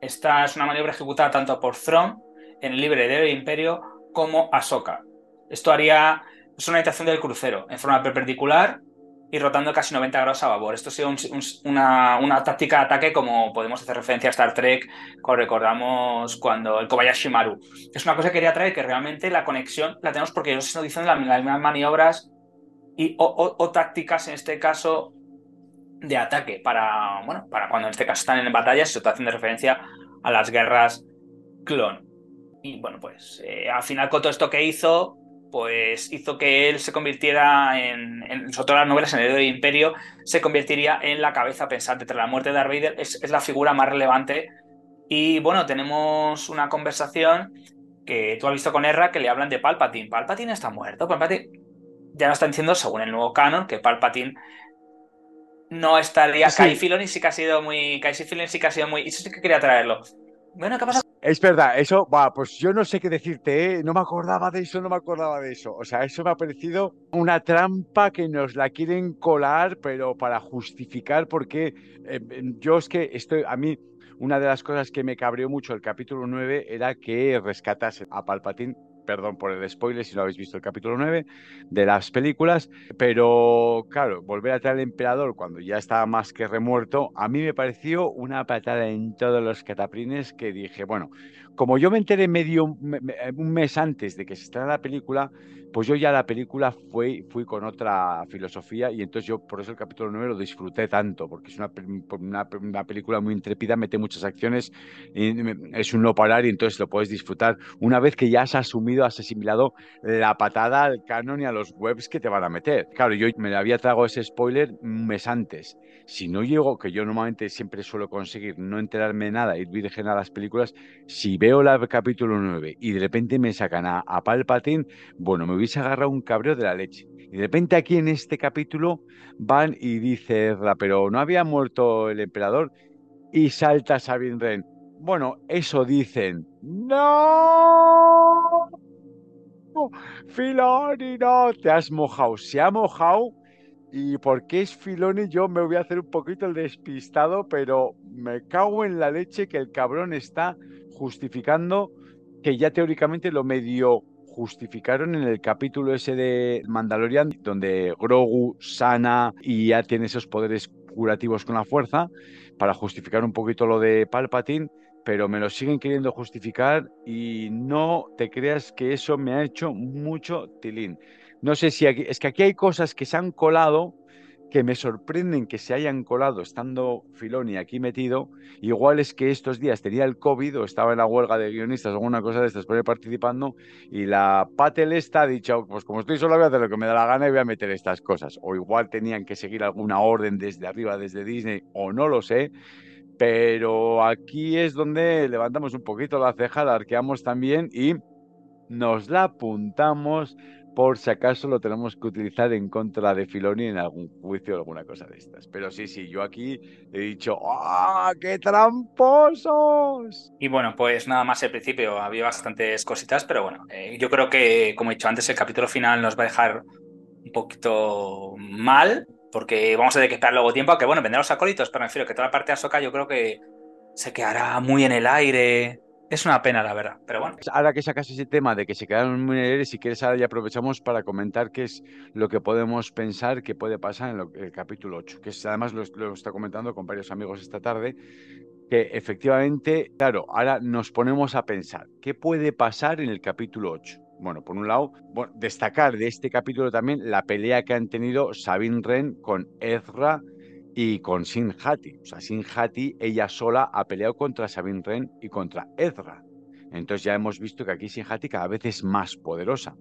Esta es una maniobra ejecutada tanto por Thrawn en el libre del Imperio como Ahsoka esto haría es una habitación del crucero en forma perpendicular y rotando casi 90 grados a babor. Esto sería una, táctica de ataque como podemos hacer referencia a Star Trek, como recordamos cuando el Kobayashi Maru. Es una cosa que quería traer que realmente la conexión la tenemos porque ellos están diciendo las mismas maniobras y, o, tácticas en este caso de ataque para, bueno, para cuando en este caso están en batalla, se está haciendo referencia a las guerras clon. Y bueno, pues eh, al final con todo esto que hizo, pues hizo que él se convirtiera en, en sobre todo las novelas en el del imperio, se convertiría en la cabeza pensante. Tras la muerte de Darth Vader es, la figura más relevante. Y bueno, tenemos una conversación que tú has visto con Erra que le hablan de Palpatine. Palpatine está muerto. Palpatine... ya nos están diciendo, según el nuevo canon, que Palpatine no estaría. Sí. Kai Filoni sí que ha sido muy. Kai Filoni sí que ha sido muy. Eso sí que quería traerlo. Bueno, ¿qué pasa? Es verdad, eso, va, pues yo no sé qué decirte, ¿eh? no me acordaba de eso, no me acordaba de eso. O sea, eso me ha parecido una trampa que nos la quieren colar, pero para justificar, porque eh, yo es que estoy, a mí, una de las cosas que me cabreó mucho el capítulo 9 era que rescatase a Palpatine perdón por el spoiler si no habéis visto el capítulo 9 de las películas, pero claro, volver a traer al emperador cuando ya estaba más que remuerto, a mí me pareció una patada en todos los cataprines que dije, bueno, como yo me enteré medio un mes antes de que se estrenara la película, pues yo ya la película fui, fui con otra filosofía y entonces yo por eso el capítulo 9 lo disfruté tanto, porque es una, una, una película muy intrépida, mete muchas acciones, y es un no parar y entonces lo puedes disfrutar una vez que ya has asumido, has asimilado la patada al canon y a los webs que te van a meter. Claro, yo me había trago ese spoiler un mes antes. Si no llego, que yo normalmente siempre suelo conseguir no enterarme de nada, ir virgen a las películas, si veo el capítulo 9 y de repente me sacan a, a Palpatine, bueno, me hubiese agarrado un cabreo de la leche. Y de repente aquí en este capítulo van y dice pero no había muerto el emperador y salta Sabine Wren. Bueno, eso dicen. ¡No! Filoni, no, te has mojado. Se ha mojado y porque es Filoni yo me voy a hacer un poquito el despistado, pero me cago en la leche que el cabrón está justificando que ya teóricamente lo medio justificaron en el capítulo ese de Mandalorian, donde Grogu sana y ya tiene esos poderes curativos con la fuerza, para justificar un poquito lo de Palpatine, pero me lo siguen queriendo justificar y no te creas que eso me ha hecho mucho tilín. No sé si aquí, es que aquí hay cosas que se han colado que me sorprenden que se hayan colado estando Filoni aquí metido. Igual es que estos días tenía el COVID o estaba en la huelga de guionistas o alguna cosa de estas por ahí participando y la Patel esta ha dicho, pues como estoy solo voy a hacer lo que me da la gana y voy a meter estas cosas. O igual tenían que seguir alguna orden desde arriba, desde Disney, o no lo sé. Pero aquí es donde levantamos un poquito la ceja, la arqueamos también y nos la apuntamos por si acaso lo tenemos que utilizar en contra de Filoni en algún juicio o alguna cosa de estas. Pero sí, sí, yo aquí he dicho, ¡ah, qué tramposos! Y bueno, pues nada más al principio, había bastantes cositas, pero bueno, eh, yo creo que, como he dicho antes, el capítulo final nos va a dejar un poquito mal, porque vamos a tener que esperar luego tiempo, aunque bueno, vendrán los acólitos, pero me refiero que toda la parte de Ahsoka yo creo que se quedará muy en el aire, es una pena, la verdad, pero bueno. Ahora que sacas ese tema de que se quedaron muy aire, si quieres ahora ya aprovechamos para comentar qué es lo que podemos pensar que puede pasar en el capítulo 8, que además lo, está comentando con varios amigos esta tarde, que efectivamente, claro, ahora nos ponemos a pensar, ¿qué puede pasar en el capítulo 8? Bueno, por un lado, destacar de este capítulo también la pelea que han tenido Sabine Wren con Ezra y con Sin Hati. O sea, Sin Hati, ella sola ha peleado contra Sabine Wren y contra Ezra. Entonces ya hemos visto que aquí Sin Hati cada vez es más poderosa.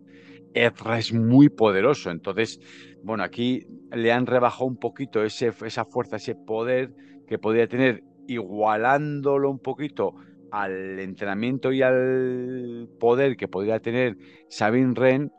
Ezra es muy poderoso. Entonces, bueno, aquí le han rebajado un poquito ese, esa fuerza, ese poder que podría tener, igualándolo un poquito al entrenamiento y al poder que podría tener Sabine Wren,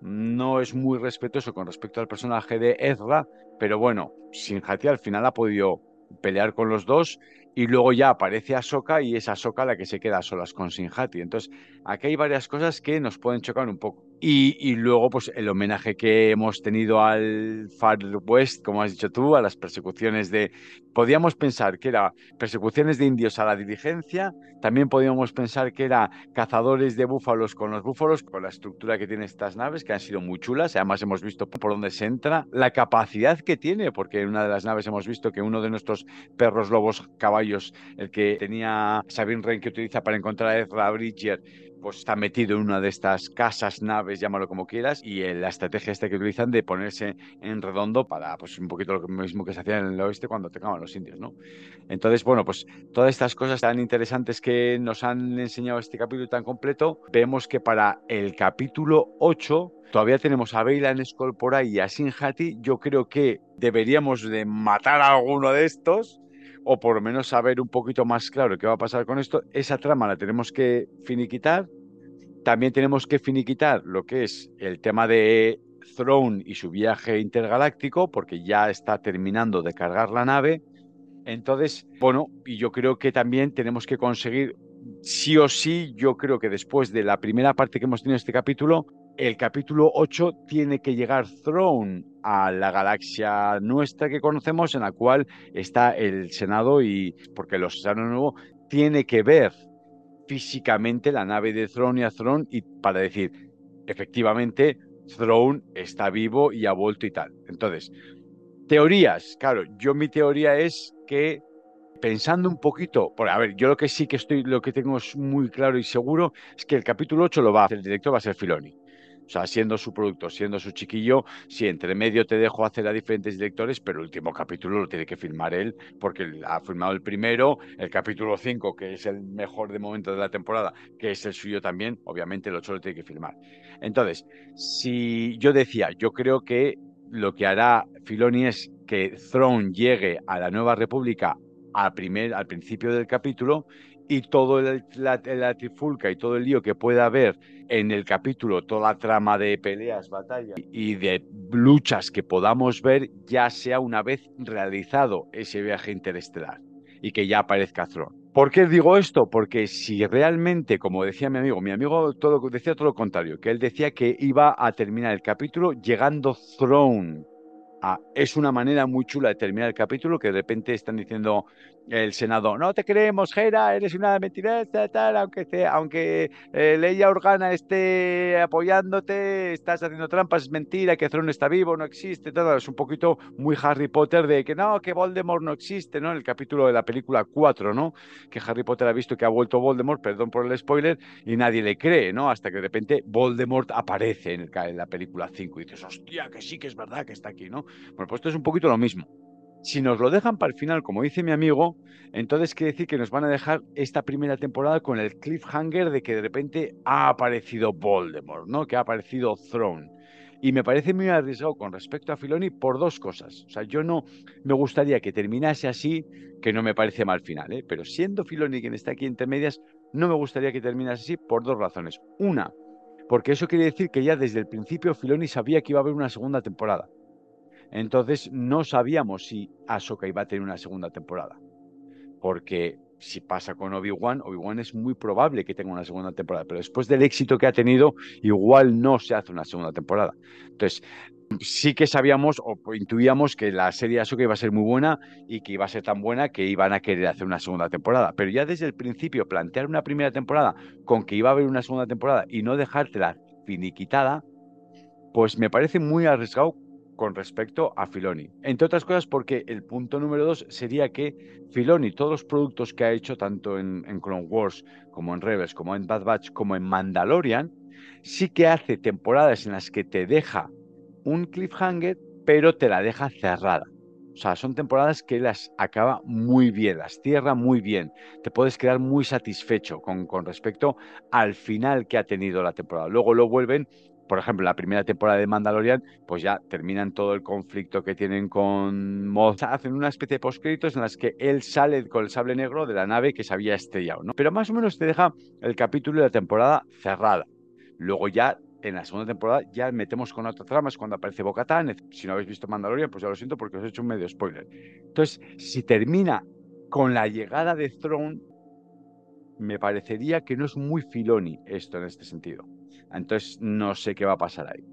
no es muy respetuoso con respecto al personaje de Ezra, pero bueno, Sin Hati al final ha podido pelear con los dos y luego ya aparece Ahsoka y es Ahsoka la que se queda a solas con Sin Hati. Entonces, aquí hay varias cosas que nos pueden chocar un poco. Y, luego, pues el homenaje que hemos tenido al Far West, como has dicho tú, a las persecuciones de. Podíamos pensar que era persecuciones de indios a la diligencia, también podíamos pensar que era cazadores de búfalos con los búfalos, con la estructura que tienen estas naves, que han sido muy chulas. Además, hemos visto por dónde se entra, la capacidad que tiene, porque en una de las naves hemos visto que uno de nuestros perros lobos caballos, el que tenía Sabine Wren que utiliza para encontrar a Ezra Bridger, pues está metido en una de estas casas, naves, llámalo como quieras, y la estrategia esta que utilizan de ponerse en redondo para, pues un poquito lo mismo que se hacía en el oeste cuando atacaban los indios, ¿no? Entonces, bueno, pues todas estas cosas tan interesantes que nos han enseñado este capítulo tan completo, vemos que para el capítulo 8 todavía tenemos a por ahí y a Sin Hati, yo creo que deberíamos de matar a alguno de estos o por lo menos saber un poquito más claro qué va a pasar con esto, esa trama la tenemos que finiquitar. También tenemos que finiquitar lo que es el tema de Throne y su viaje intergaláctico, porque ya está terminando de cargar la nave. Entonces, bueno, y yo creo que también tenemos que conseguir, sí o sí, yo creo que después de la primera parte que hemos tenido en este capítulo, el capítulo 8 tiene que llegar Throne a la galaxia nuestra que conocemos, en la cual está el Senado y, porque los Senado Nuevo tiene que ver físicamente la nave de Throne y a Throne y para decir, efectivamente, Throne está vivo y ha vuelto y tal. Entonces, teorías, claro, yo mi teoría es que pensando un poquito, a ver, yo lo que sí que estoy, lo que tengo es muy claro y seguro es que el capítulo 8 lo va a hacer, el director va a ser Filoni. O sea, siendo su producto, siendo su chiquillo, sí, entre medio te dejo hacer a diferentes directores, pero el último capítulo lo tiene que filmar él, porque ha filmado el primero, el capítulo 5, que es el mejor de momento de la temporada, que es el suyo también, obviamente el 8 lo tiene que filmar. Entonces, si yo decía, yo creo que lo que hará Filoni es que Throne llegue a la Nueva República al, primer, al principio del capítulo y todo la, la, trifulca y todo el lío que pueda haber en el capítulo, toda la trama de peleas, batallas y de luchas que podamos ver, ya sea una vez realizado ese viaje interestelar y que ya aparezca Throne. ¿Por qué digo esto? Porque si realmente, como decía mi amigo, mi amigo todo, decía todo lo contrario, que él decía que iba a terminar el capítulo llegando Throne Ah, es una manera muy chula de terminar el capítulo que de repente están diciendo el Senado, no te creemos, Gera, eres una mentirosa, tal, aunque, te, aunque eh, Leia Organa esté apoyándote, estás haciendo trampas, es mentira, que Thrawn está vivo, no existe, todo. Es un poquito muy Harry Potter de que no, que Voldemort no existe, ¿no? En el capítulo de la película 4, ¿no? Que Harry Potter ha visto que ha vuelto Voldemort, perdón por el spoiler, y nadie le cree, ¿no? Hasta que de repente Voldemort aparece en, el, en la película 5 y dices, hostia, que sí que es verdad que está aquí, ¿no? Bueno, pues esto es un poquito lo mismo. Si nos lo dejan para el final, como dice mi amigo, entonces quiere decir que nos van a dejar esta primera temporada con el cliffhanger de que de repente ha aparecido Voldemort, ¿no? Que ha aparecido Throne. Y me parece muy arriesgado con respecto a Filoni por dos cosas. O sea, yo no me gustaría que terminase así, que no me parece mal final, ¿eh? Pero siendo Filoni quien está aquí entre medias, no me gustaría que terminase así por dos razones. Una, porque eso quiere decir que ya desde el principio Filoni sabía que iba a haber una segunda temporada. Entonces no sabíamos si Ahsoka iba a tener una segunda temporada. Porque si pasa con Obi-Wan, Obi-Wan es muy probable que tenga una segunda temporada, pero después del éxito que ha tenido, igual no se hace una segunda temporada. Entonces, sí que sabíamos o intuíamos que la serie Ahsoka iba a ser muy buena y que iba a ser tan buena que iban a querer hacer una segunda temporada. Pero ya desde el principio, plantear una primera temporada con que iba a haber una segunda temporada y no dejártela finiquitada, pues me parece muy arriesgado con respecto a Filoni. Entre otras cosas porque el punto número dos sería que Filoni, todos los productos que ha hecho tanto en, Clone Wars como en Rebels, como en Bad Batch, como en Mandalorian, sí que hace temporadas en las que te deja un cliffhanger, pero te la deja cerrada. O sea, son temporadas que las acaba muy bien, las cierra muy bien. Te puedes quedar muy satisfecho con respecto al final que ha tenido la temporada. Luego lo vuelven por ejemplo, la primera temporada de Mandalorian, pues ya terminan todo el conflicto que tienen con Moz. Hacen una especie de postcréditos en las que él sale con el sable negro de la nave que se había estrellado, ¿no? Pero más o menos te deja el capítulo de la temporada cerrada. Luego ya en la segunda temporada ya metemos con otras tramas cuando aparece Bocatán. Si no habéis visto Mandalorian, pues ya lo siento porque os he hecho un medio spoiler. Entonces, si termina con la llegada de Throne, me parecería que no es muy Filoni esto en este sentido. Entonces no sé qué va a pasar ahí.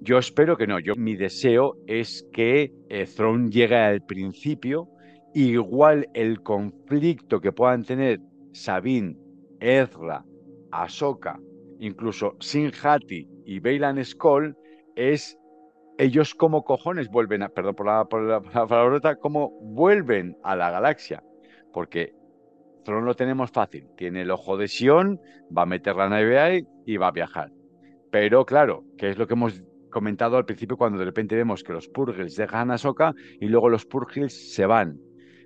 Yo espero que no. Yo, mi deseo es que eh, Throne llegue al principio. Igual el conflicto que puedan tener Sabine, Ezra, Ahsoka, incluso Sin Hati y Bailan Skoll es ellos como cojones vuelven a, perdón por la, por la, vuelven a la galaxia. Porque Throne lo tenemos fácil. Tiene el ojo de Sion, va a meter la nave ahí y va a viajar. Pero claro, que es lo que hemos comentado al principio cuando de repente vemos que los Purgils dejan a Soka y luego los Purgils se van.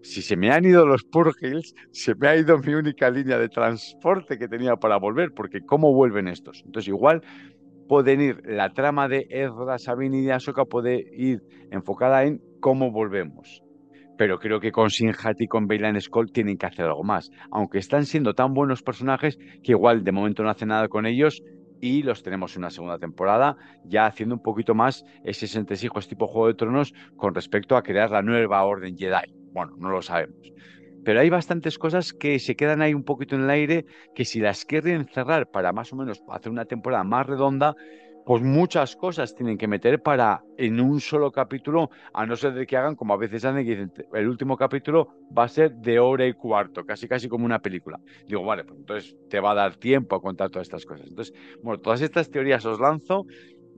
Si se me han ido los Purgils, se me ha ido mi única línea de transporte que tenía para volver, porque ¿cómo vuelven estos? Entonces igual pueden ir, la trama de Ezra, Sabine y de Ahsoka puede ir enfocada en cómo volvemos. Pero creo que con Sinhat y con Bailan Skull tienen que hacer algo más. Aunque están siendo tan buenos personajes que igual de momento no hacen nada con ellos, y los tenemos en una segunda temporada, ya haciendo un poquito más ese entresijos tipo Juego de Tronos con respecto a crear la nueva Orden Jedi. Bueno, no lo sabemos. Pero hay bastantes cosas que se quedan ahí un poquito en el aire, que si las quieren cerrar para más o menos hacer una temporada más redonda, pues muchas cosas tienen que meter para en un solo capítulo, a no ser de que hagan como a veces hacen, que dicen, el último capítulo va a ser de hora y cuarto, casi casi como una película. Digo, vale, pues entonces te va a dar tiempo a contar todas estas cosas. Entonces, bueno, todas estas teorías os lanzo,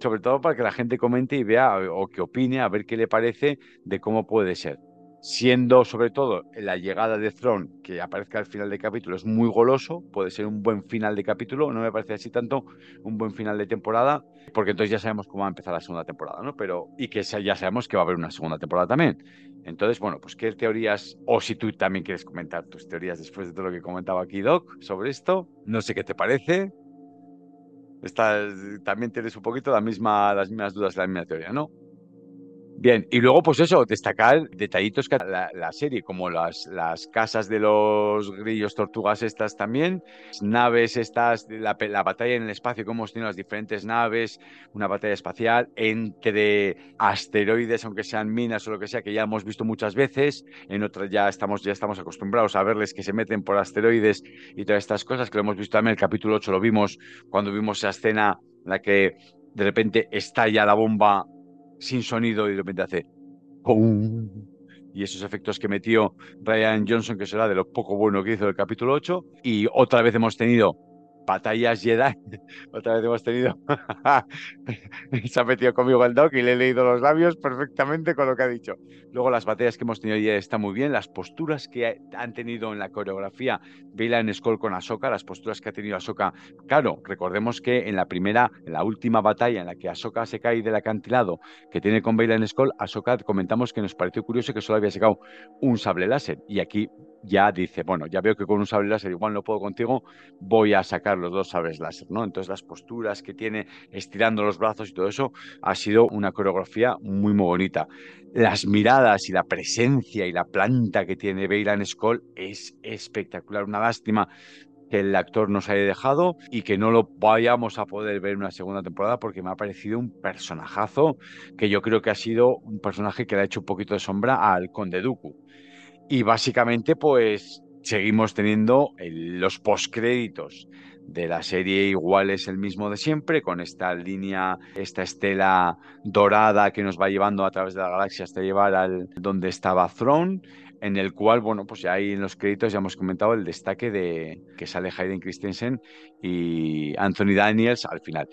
sobre todo para que la gente comente y vea o que opine, a ver qué le parece de cómo puede ser siendo sobre todo la llegada de Throne, que aparezca al final del capítulo, es muy goloso, puede ser un buen final de capítulo, no me parece así tanto un buen final de temporada, porque entonces ya sabemos cómo va a empezar la segunda temporada, ¿no? Pero, y que ya sabemos que va a haber una segunda temporada también. Entonces, bueno, pues qué teorías, o si tú también quieres comentar tus teorías después de todo lo que comentaba aquí Doc sobre esto, no sé qué te parece. También tienes un poquito la misma, las mismas dudas, la misma teoría, ¿no? Bien, y luego, pues eso, destacar detallitos que la, la serie, como las, las, casas de los grillos tortugas estas también, naves estas, la, la, batalla en el espacio, cómo hemos tenido las diferentes naves, una batalla espacial entre asteroides, aunque sean minas o lo que sea, que ya hemos visto muchas veces, en otras ya estamos, ya estamos acostumbrados a verles que se meten por asteroides y todas estas cosas, que lo hemos visto también en el capítulo 8, lo vimos cuando vimos esa escena en la que de repente estalla la bomba sin sonido y de repente hace y esos efectos que metió Ryan Johnson, que será de lo poco bueno que hizo el capítulo 8. Y otra vez hemos tenido batallas Jedi. Otra vez hemos tenido. Se ha metido conmigo el doc y le he leído los labios perfectamente con lo que ha dicho. Luego, las batallas que hemos tenido ya están muy bien. Las posturas que han tenido en la coreografía en Skull con Ahsoka, las posturas que ha tenido Ahsoka. Claro, recordemos que en la primera, en la última batalla en la que Ahsoka se cae del acantilado que tiene con en Skull, Ahsoka comentamos que nos pareció curioso que solo había sacado un sable láser. Y aquí ya dice, bueno, ya veo que con un sable láser igual no puedo contigo, voy a sacar los dos sables láser, ¿no? Entonces las posturas que tiene estirando los brazos y todo eso ha sido una coreografía muy, muy bonita. Las miradas y la presencia y la planta que tiene Bailan Skull es espectacular. Una lástima que el actor nos haya dejado y que no lo vayamos a poder ver en una segunda temporada porque me ha parecido un personajazo que yo creo que ha sido un personaje que le ha hecho un poquito de sombra al Conde Dooku y básicamente, pues seguimos teniendo los postcréditos de la serie igual es el mismo de siempre, con esta línea, esta estela dorada que nos va llevando a través de la galaxia hasta llevar al donde estaba Throne, en el cual, bueno, pues ya ahí en los créditos ya hemos comentado el destaque de que sale Hayden Christensen y Anthony Daniels al final.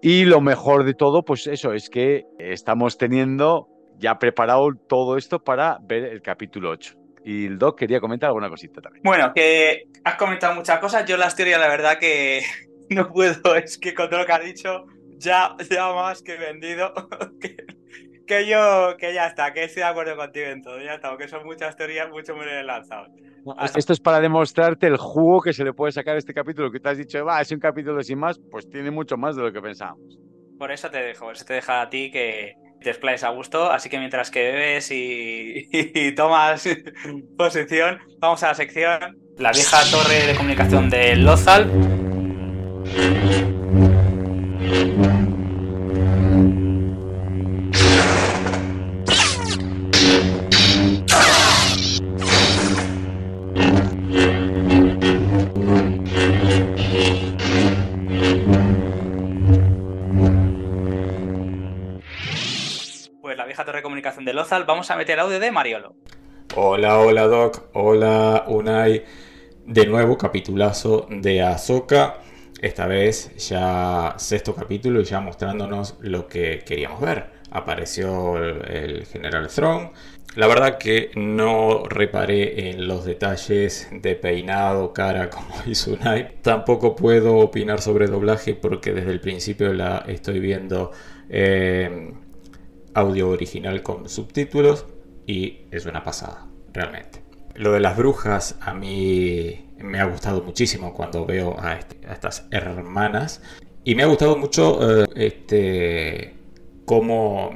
Y lo mejor de todo, pues eso, es que estamos teniendo ya preparado todo esto para ver el capítulo 8. Y el Doc quería comentar alguna cosita también. Bueno, que has comentado muchas cosas. Yo las teorías, la verdad, que no puedo. Es que con todo lo que has dicho, ya, ya más que vendido. que, yo, que ya está, que estoy de acuerdo contigo en todo. Ya está, porque son muchas teorías, mucho muy lanzadas. Esto es para demostrarte el jugo que se le puede sacar a este capítulo. Que te has dicho, va, es un capítulo sin más, pues tiene mucho más de lo que pensábamos. Por eso te dejo, eso te deja a ti que, te explayes a gusto. Así que mientras que bebes y, tomas posición, vamos a la sección La vieja torre de comunicación de Lozal. Vamos a meter audio de Mariolo. Hola, hola Doc, hola Unai. De nuevo, capitulazo de Azoka. Esta vez ya sexto capítulo y ya mostrándonos lo que queríamos ver. Apareció el, General Throne. La verdad que no reparé en los detalles de peinado, cara como hizo Unai. Tampoco puedo opinar sobre doblaje porque desde el principio la estoy viendo eh, audio original con subtítulos y es una pasada, realmente. Lo de las brujas a mí me ha gustado muchísimo cuando veo a, este, estas hermanas y me ha gustado mucho eh, este cómo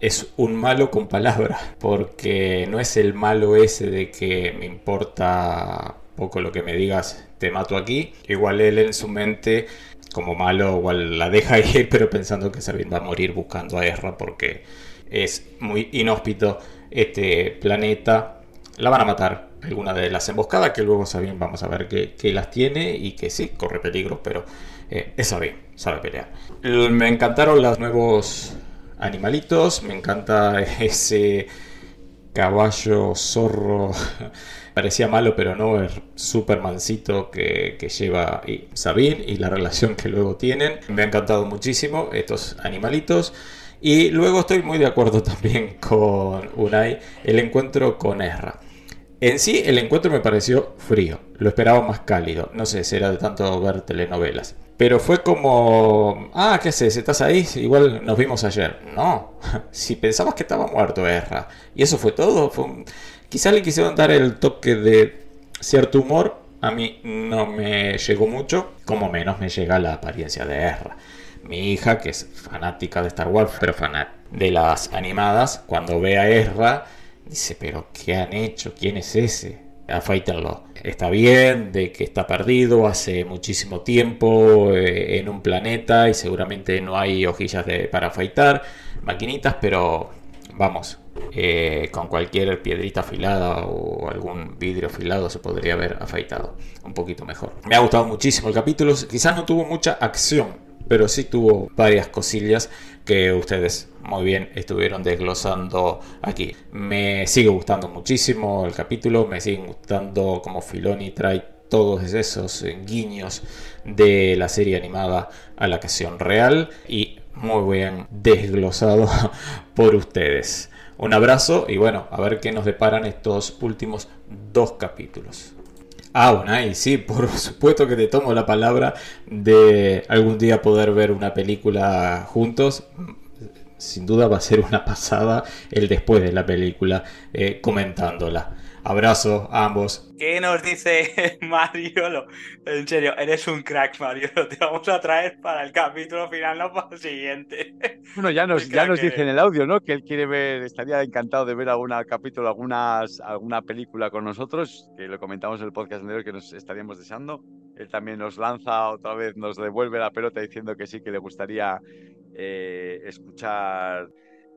es un malo con palabras, porque no es el malo ese de que me importa poco lo que me digas, te mato aquí. Igual él en su mente como malo, igual la deja ir, pero pensando que Sabine va a morir buscando a Ezra porque es muy inhóspito este planeta. La van a matar alguna de las emboscadas que luego Sabine vamos a ver que, las tiene y que sí, corre peligro, pero eh, es Sabine, sabe pelear. Me encantaron los nuevos animalitos, me encanta ese caballo zorro parecía malo, pero no, es súper mansito que, lleva Sabine y la relación que luego tienen. Me ha encantado muchísimo estos animalitos. Y luego estoy muy de acuerdo también con Unai, el encuentro con Ezra. En sí, el encuentro me pareció frío, lo esperaba más cálido. No sé, será de tanto ver telenovelas. Pero fue como, ah, ¿qué haces? ¿Estás ahí? Igual nos vimos ayer. No, si pensabas que estaba muerto Ezra. Y eso fue todo. Fue Quizá le quisieron dar el toque de cierto humor. A mí no me llegó mucho, como menos me llega la apariencia de Ezra. Mi hija, que es fanática de Star Wars, pero fanática de las animadas, cuando ve a Ezra, dice, pero ¿qué han hecho? ¿Quién es ese? Afeítenlo. Está bien de que está perdido hace muchísimo tiempo eh, en un planeta y seguramente no hay hojillas para afeitar, maquinitas, pero vamos, eh, con cualquier piedrita afilada o algún vidrio afilado se podría haber afeitado un poquito mejor. Me ha gustado muchísimo el capítulo, quizás no tuvo mucha acción, pero sí tuvo varias cosillas que ustedes muy bien estuvieron desglosando aquí. Me sigue gustando muchísimo el capítulo, me sigue gustando como Filoni trae todos esos guiños de la serie animada a la acción real y muy bien desglosado por ustedes. Un abrazo y bueno, a ver qué nos deparan estos últimos dos capítulos. Ah, bueno, sí, por supuesto que te tomo la palabra de algún día poder ver una película juntos. Sin duda va a ser una pasada el después de la película eh, comentándola. Abrazo a ambos. ¿Qué nos dice Mario? En serio, eres un crack, Mario. Te vamos a traer para el capítulo final, no para el siguiente. Bueno, ya nos, ya nos dice en el audio, ¿no? Que él quiere ver, estaría encantado de ver algún capítulo, algunas, alguna película con nosotros, que lo comentamos en el podcast anterior que nos estaríamos deseando. Él también nos lanza otra vez, nos devuelve la pelota diciendo que sí, que le gustaría eh, escuchar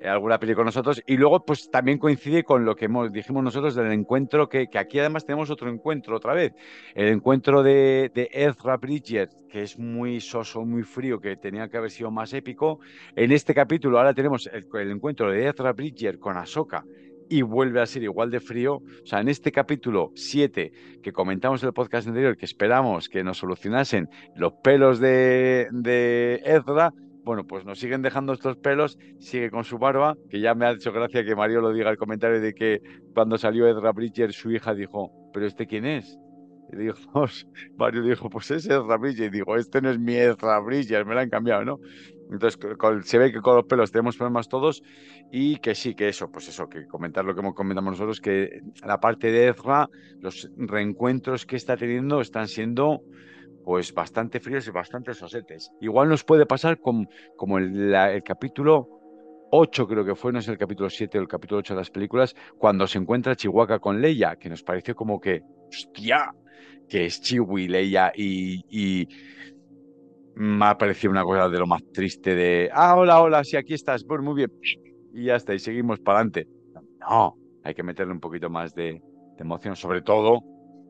alguna película con nosotros. Y luego, pues también coincide con lo que hemos, dijimos nosotros del encuentro, que, aquí además tenemos otro encuentro otra vez. El encuentro de, Ezra Bridger, que es muy soso, muy frío, que tenía que haber sido más épico. En este capítulo ahora tenemos el, encuentro de Ezra Bridger con Ahsoka, y vuelve a ser igual de frío. O sea, en este capítulo 7 que comentamos en el podcast anterior, que esperamos que nos solucionasen los pelos de Ezra, bueno, pues nos siguen dejando estos pelos, sigue con su barba, que ya me ha hecho gracia que Mario lo diga el comentario de que cuando salió Ezra Bridger, su hija dijo, ¿pero este quién es? Y dijo, Mario dijo, pues es Ezra Bridger. Y digo, este no es mi Ezra Bridger, me lo han cambiado, ¿no? Entonces se ve que con los pelos tenemos problemas todos y que sí, que eso, pues eso, que comentar lo que comentamos nosotros, que la parte de Ezra, los reencuentros que está teniendo están siendo pues bastante fríos y bastante sosetes. Igual nos puede pasar con, como el, el capítulo 8 creo que fue, no es el capítulo 7 o el capítulo 8 de las películas, cuando se encuentra Chihuahua con Leia, que nos pareció como que, hostia, que es Chihui, Leia y, y me ha parecido una cosa de lo más triste de, ah, hola, hola, sí, aquí estás, pues muy bien, y ya está, y seguimos para adelante. No, hay que meterle un poquito más de emoción, sobre todo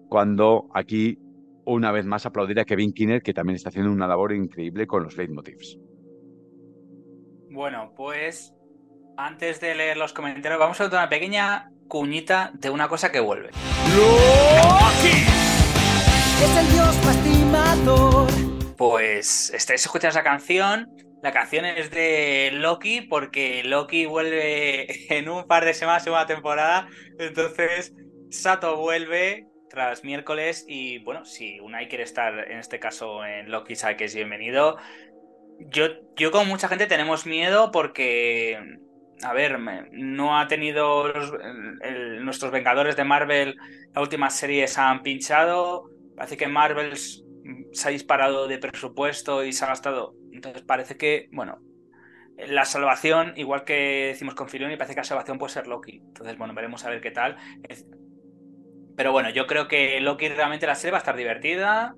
cuando aquí una vez más aplaudir a Kevin Kinner, que también está haciendo una labor increíble con los leitmotivs. Bueno, pues antes de leer los comentarios, vamos a dar una pequeña cuñita de una cosa que vuelve. ¡Loki! Es el dios Pues estáis escuchando esa canción. La canción es de Loki porque Loki vuelve en un par de semanas, segunda temporada. Entonces, Sato vuelve tras miércoles y bueno, si Unai quiere estar en este caso en Loki, sabe que es bienvenido. Yo, yo como mucha gente tenemos miedo porque, a ver, no ha tenido nuestros Vengadores de Marvel, la última serie se han pinchado, parece que Marvel se ha disparado de presupuesto y se ha gastado, entonces parece que, bueno, la salvación, igual que decimos con Filoni, parece que la salvación puede ser Loki. Entonces, bueno, veremos a ver qué tal. Pero bueno, yo creo que Loki realmente la serie va a estar divertida.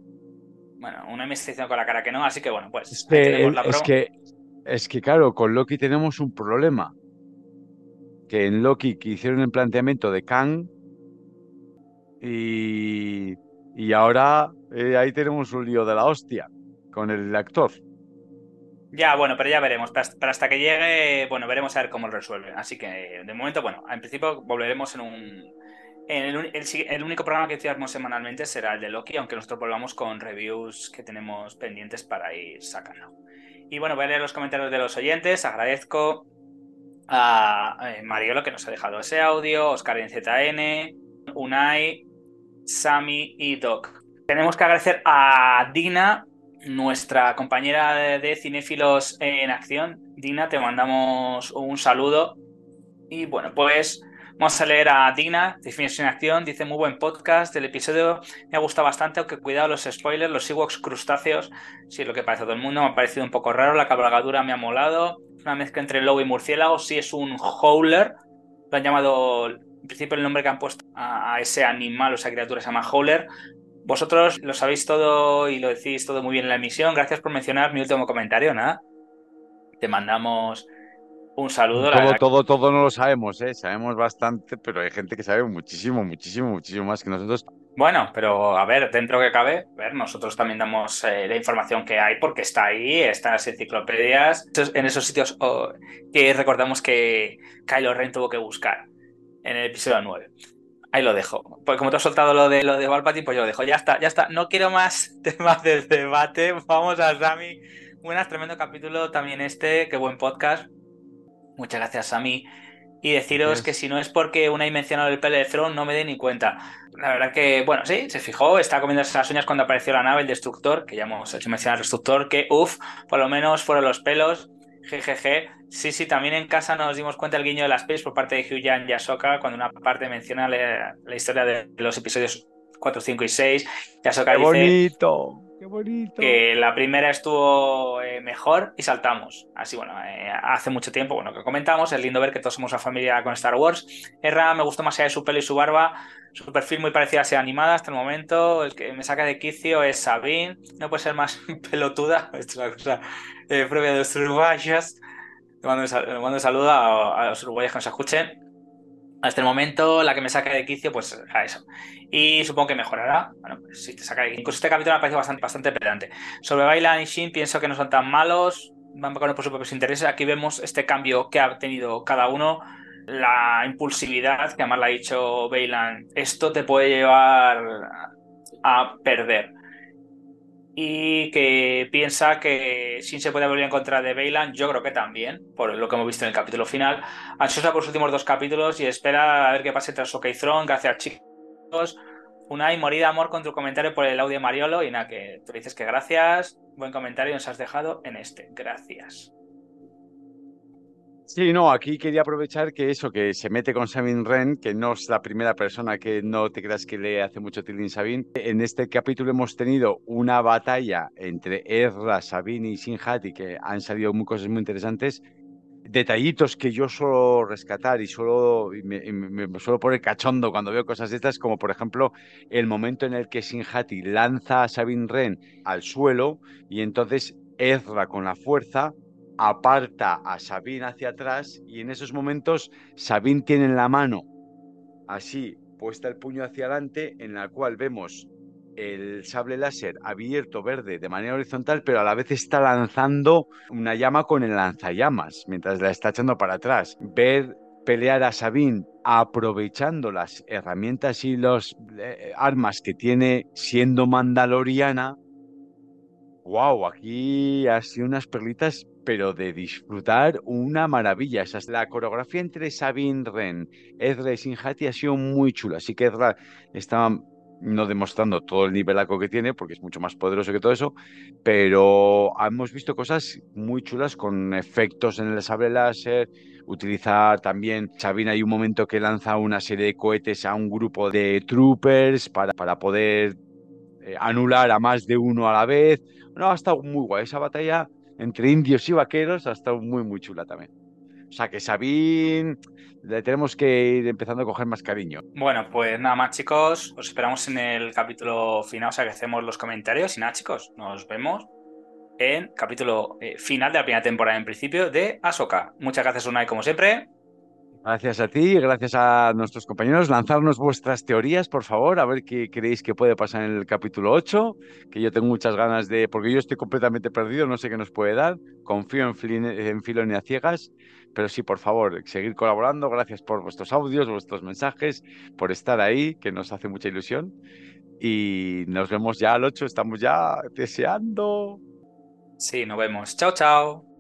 Bueno, una me está diciendo con la cara que no, así que bueno, pues. Es que, la es que, es que, claro, con Loki tenemos un problema. Que en Loki que hicieron el planteamiento de Kang y, y ahora eh, ahí tenemos un lío de la hostia con el actor. Ya, bueno, pero ya veremos. Pero hasta que llegue, bueno, veremos a ver cómo lo resuelven. Así que de momento, bueno, en principio volveremos en un. El, único programa que hacemos semanalmente será el de Loki, aunque nosotros volvamos con reviews que tenemos pendientes para ir sacando. Y bueno, voy a leer los comentarios de los oyentes. Agradezco a eh, Mariolo que nos ha dejado ese audio, Oscar en ZN, Unai, Sami y Doc. Tenemos que agradecer a Dina, nuestra compañera de Cinéfilos en Acción. Dina, te mandamos un saludo. Y bueno, pues vamos a leer a Dina, de Cinéfilos en Acción. Dice muy buen podcast. El episodio me ha gustado bastante, aunque cuidado los spoilers, los Ewoks crustáceos. Sí, lo que parece a todo el mundo. Me ha parecido un poco raro. La cabalgadura me ha molado. Una mezcla entre lobo y murciélago. Sí, es un howler. Lo han llamado, en principio, el nombre que han puesto a, a ese animal o esa criatura se llama howler. Vosotros lo sabéis todo y lo decís todo muy bien en la emisión. Gracias por mencionar mi último comentario, nada. Te mandamos un saludo. la Todo, verdad todo, todo no lo sabemos, ¿eh? Sabemos bastante, pero hay gente que sabe muchísimo, muchísimo, muchísimo más que nosotros. Bueno, pero a ver, dentro que cabe, a ver, nosotros también damos eh, la información que hay porque está ahí, está en las enciclopedias, en esos sitios oh, que recordamos que Kylo Ren tuvo que buscar en el episodio 9. Ahí lo dejo. Pues como te has soltado lo de lo de Palpatine, pues yo lo dejo. Ya está, ya está. No quiero más temas de debate. Vamos a Sami. Buenas, tremendo capítulo también este. Qué buen podcast. Muchas gracias, Sami. Y deciros que si no es porque una ha mencionado el pelo de Throne, no me dé ni cuenta. La verdad que, bueno, sí, se fijó, estaba comiéndose las uñas cuando apareció la nave, el destructor, que ya hemos hecho mencionar al destructor, que uff, por lo menos fueron los pelos. Jejeje. Sí, sí, también en casa nos dimos cuenta el guiño de las Space por parte de Hugh Jan y Ahsoka, cuando una parte menciona la, la historia de los episodios 4, 5 y 6. Y Ahsoka ¡Qué dice bonito! ¡Qué bonito! que la primera estuvo eh, mejor y saltamos. Así, bueno, eh, hace mucho tiempo, bueno, que comentamos, es lindo ver que todos somos una familia con Star Wars. Erra me gustó más allá de su pelo y su barba, su perfil muy parecida a ser animada hasta el momento. El que me saca de quicio es Sabine, no puede ser más pelotuda, esto es una cosa eh, propia de los uruguayos. Le mando, un saludo a los uruguayos que nos escuchen. Hasta el momento, la que me saca de quicio, pues a eso. Y supongo que mejorará. Bueno, pues si te saca de. Incluso este capítulo me ha parecido bastante, bastante pedante. Sobre Bailan y Shin, pienso que no son tan malos. Van por sus propios intereses. Aquí vemos este cambio que ha tenido cada uno. La impulsividad, que además le ha dicho Bailan, esto te puede llevar a perder. Y que piensa que Shin se puede volver en contra de Bailan, yo creo que también, por lo que hemos visto en el capítulo final. Ansiosa por los últimos dos capítulos y espera a ver qué pasa entre Ahsoka y Thrawn. Gracias, chicos. Unai, morir de amor con tu comentario por el audio Mariolo. Y nada, que tú dices que gracias. Buen comentario nos has dejado en este. Gracias. Sí, no, aquí quería aprovechar que eso, que se mete con Sabine Wren, que no es la primera persona que no te creas que le hace mucho tilín Sabine. En este capítulo hemos tenido una batalla entre Ezra, Sabine y Sinjati, que han salido cosas muy interesantes. Detallitos que yo suelo rescatar y suelo, me, me- suelo poner cachondo cuando veo cosas de estas, como por ejemplo el momento en el que Sinjati lanza a Sabine Wren al suelo y entonces Ezra con la fuerza aparta a Sabine hacia atrás y en esos momentos Sabine tiene en la mano así puesta el puño hacia adelante en la cual vemos el sable láser abierto verde de manera horizontal pero a la vez está lanzando una llama con el lanzallamas mientras la está echando para atrás. Ver pelear a Sabine aprovechando las herramientas y las armas que tiene siendo mandaloriana Wow, aquí ha sido unas perlitas, pero de disfrutar una maravilla. La coreografía entre Sabine Wren, Ezra y Sinjati ha sido muy chula. Así que Ezra está no demostrando todo el nivelaco que tiene, porque es mucho más poderoso que todo eso, pero hemos visto cosas muy chulas con efectos en el sable láser, utilizar también, Sabine hay un momento que lanza una serie de cohetes a un grupo de troopers para, para poder eh, anular a más de uno a la vez. No, ha estado muy guay. Esa batalla entre indios y vaqueros ha estado muy, muy chula también. sea que Sabine le tenemos que ir empezando a coger más cariño. Bueno, pues nada más chicos, os esperamos en el capítulo final, o sea que hacemos los comentarios y nada chicos, nos vemos en capítulo eh, final de la primera temporada en principio de Ahsoka. Muchas gracias Unai como siempre. Gracias a ti, gracias a nuestros compañeros. Lanzarnos vuestras teorías, por favor, a ver qué creéis que puede pasar en el capítulo 8, que yo tengo muchas ganas de, porque yo estoy completamente perdido, no sé qué nos puede dar. Confío en, Filoni a ciegas, pero sí, por favor, seguir colaborando. Gracias por vuestros audios, vuestros mensajes, por estar ahí, que nos hace mucha ilusión. Y nos vemos ya al 8, estamos ya deseando. Sí, nos vemos. Chao, chao.